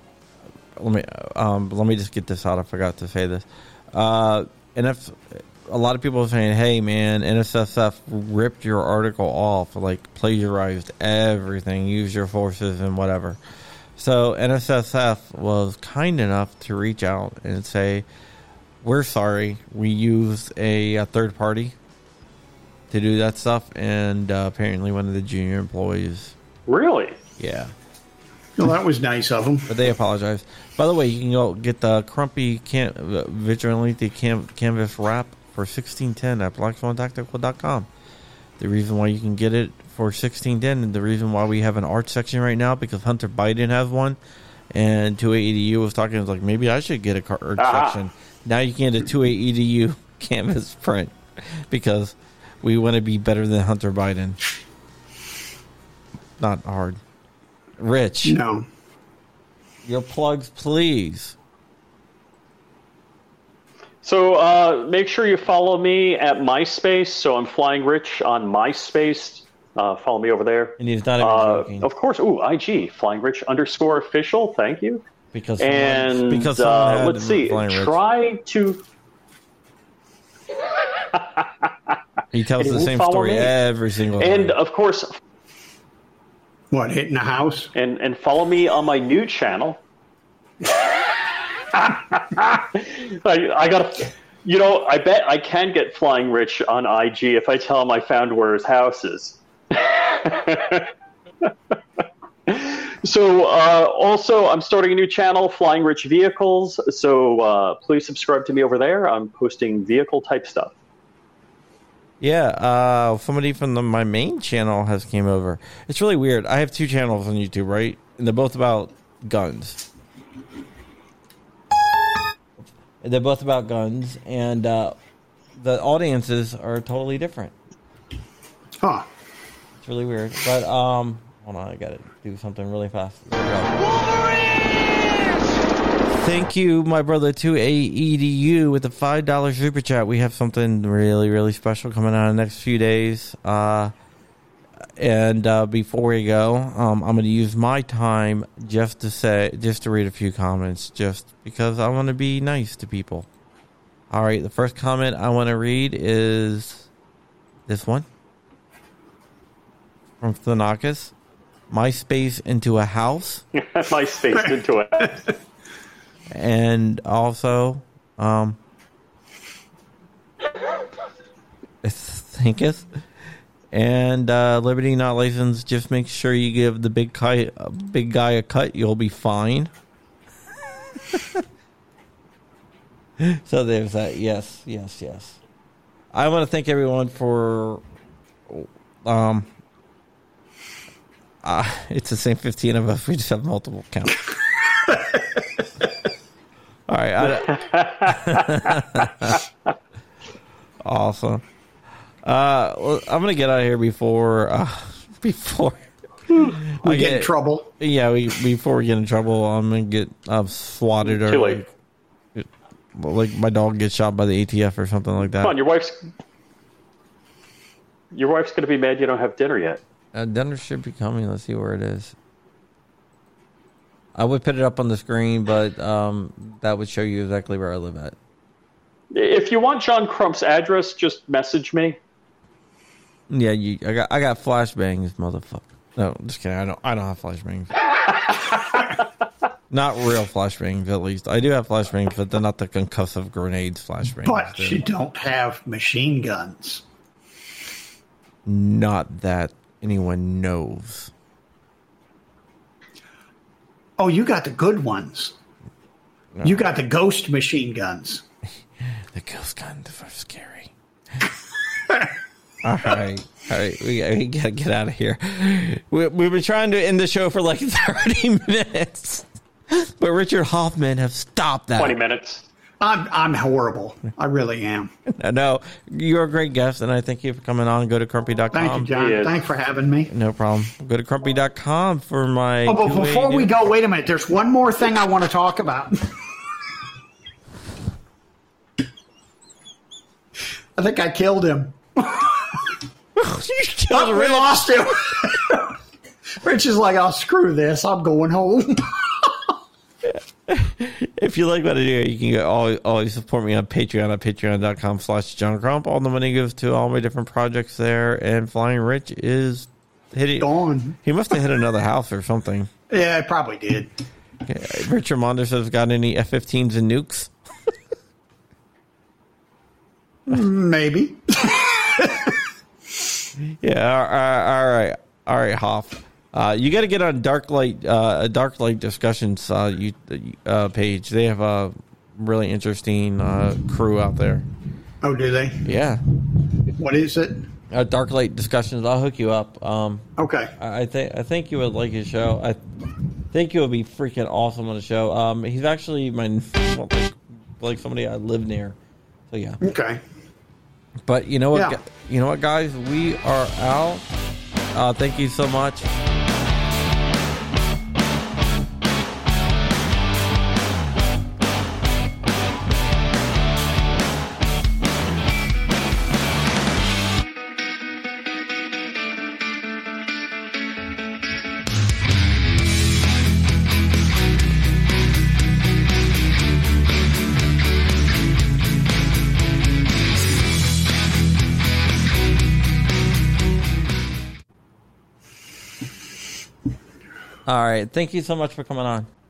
[SPEAKER 1] let me um, let me just get this out. I forgot to say this. Uh, a lot of people are saying, "Hey, man, NSSF ripped your article off, like plagiarized everything, used your forces and whatever." So NSSF was kind enough to reach out and say, "We're sorry, we used a, a third party." To do that stuff, and uh, apparently one of the junior employees,
[SPEAKER 3] really?
[SPEAKER 1] yeah,
[SPEAKER 4] Well, that was nice of them.
[SPEAKER 1] but they apologized. By the way, you can go get the Crumpy cam- uh, Vigilante cam- canvas wrap for sixteen ten at blackswantactical.com. The reason why you can get it for sixteen ten, and the reason why we have an art section right now because Hunter Biden has one, and 2AEDU was talking was like maybe I should get a car- art
[SPEAKER 3] Ah.
[SPEAKER 1] section. Now you can get a 2AEDU canvas print because we want to be better than Hunter Biden. Not hard. Rich,
[SPEAKER 4] No.
[SPEAKER 1] your plugs, please.
[SPEAKER 3] So uh, make sure you follow me at MySpace. So I'm Flying Rich on MySpace. Uh, follow me over there.
[SPEAKER 1] And he's not even
[SPEAKER 3] Uh,
[SPEAKER 1] joking
[SPEAKER 3] of course. Ooh, IG Flying Rich underscore official. Thank you.
[SPEAKER 1] because someone,
[SPEAKER 3] And
[SPEAKER 1] because someone
[SPEAKER 3] uh, let's see. Try to.
[SPEAKER 1] He tells
[SPEAKER 3] and
[SPEAKER 1] the same story
[SPEAKER 3] me?
[SPEAKER 1] every single time.
[SPEAKER 3] And
[SPEAKER 1] time.
[SPEAKER 3] of course,
[SPEAKER 4] What, hitting the house?
[SPEAKER 3] and and follow me on my new channel. I, I got, you know, I bet I can get Flying Rich on IG if I tell him I found where his house is. so, uh, also, I'm starting a new channel, Flying Rich Vehicles. So, uh, please subscribe to me over there. I'm posting vehicle type stuff.
[SPEAKER 1] Yeah, uh, somebody from the, my main channel has came over. It's really weird. I have two channels on YouTube, right? And they're both about guns. They're both about guns, and uh, the audiences are totally different.
[SPEAKER 4] Huh.
[SPEAKER 1] It's really weird. But um, hold on, I gotta do something really fast. There we go. thank you, my brother, 2AEDU with the five dollar super chat. We have something really, really special coming out in the next few days. Uh, and uh, before we go, um, I'm going to use my time just to say, just to read a few comments, just because I want to be nice to people. All right, the first comment I want to read is this one from Thanakis. My space into a house.
[SPEAKER 3] My space into it.
[SPEAKER 1] and also um thinketh and uh liberty not licensed just make sure you give the big guy big guy a cut you'll be fine. So there's that. Yes yes yes. I want to thank everyone for um uh, it's the same 15 of us we just have multiple counts all right. I, awesome. Uh, well, I'm gonna get out of here before uh, before
[SPEAKER 4] We
[SPEAKER 1] I
[SPEAKER 4] get in trouble.
[SPEAKER 1] Yeah, we before we get in trouble, I'm gonna get uh, swatted or like, like my dog gets shot by the ATF or something like that.
[SPEAKER 3] Come on, your wife's your wife's going to be mad you don't have dinner yet.
[SPEAKER 1] Uh, dinner should be coming. Let's see where it is. I would put it up on the screen, but um, that would show you exactly where I live at.
[SPEAKER 3] If you want John Crump's address, just message me.
[SPEAKER 1] Yeah, you. I got. I got flashbangs, motherfucker. No, just kidding. I don't. I don't have flashbangs. not real flashbangs, at least. I do have flashbangs, but they're not the concussive grenades flashbangs.
[SPEAKER 4] But
[SPEAKER 1] They're
[SPEAKER 4] you don't have machine guns.
[SPEAKER 1] not that anyone knows.
[SPEAKER 4] Oh, you got the good ones. You got the ghost machine guns.
[SPEAKER 1] The ghost guns are scary. all right, all right. We, we gotta get out of here. We, we've been trying to end the show for like thirty minutes, but Richard Hoffman have stopped that.
[SPEAKER 3] Twenty minutes.
[SPEAKER 4] I'm I'm horrible. I really am.
[SPEAKER 1] No, you're a great guest, and I thank you for coming on. Go to crumpy.com.
[SPEAKER 4] Thank you, John.
[SPEAKER 3] Yes.
[SPEAKER 4] Thanks for having me.
[SPEAKER 1] No problem. Go to crumpy.com for my.
[SPEAKER 4] Oh, but before we go, wait a minute. There's one more thing I want to talk about. I think I killed him.
[SPEAKER 1] you killed
[SPEAKER 4] Oh, we
[SPEAKER 1] Rich.
[SPEAKER 4] lost him. Rich is like, I'll "Oh, screw this. I'm going home."
[SPEAKER 1] If you like what I do, you can go always, always support me on Patreon at patreon.com slash John Crump. All the money goes to all my different projects there, and Flying Rich is hitting.
[SPEAKER 4] Gone.
[SPEAKER 1] He must have hit another house or something.
[SPEAKER 4] Yeah, I probably did.
[SPEAKER 1] Richard Monder says, got any F 15s and nukes?
[SPEAKER 4] Mm, maybe.
[SPEAKER 1] Yeah, all right, all right, all right, Hoff. Uh, you got to get on Dark Light, uh, Dark Light Discussions uh, you, uh, page. They have a really interesting uh, crew out there.
[SPEAKER 4] Oh, do they?
[SPEAKER 1] Yeah,
[SPEAKER 4] What is it?
[SPEAKER 1] uh, Dark Light Discussions. I'll hook you up. Um,
[SPEAKER 4] Okay.
[SPEAKER 1] I I think I think you would like his show. I think you would be freaking awesome on the show. Um, he's actually my like, like somebody I live near. So yeah.
[SPEAKER 4] Okay.
[SPEAKER 1] But you know what?
[SPEAKER 4] Yeah.
[SPEAKER 1] You know what, guys? We are out. Uh, thank you so much. All right. Thank you so much for coming on.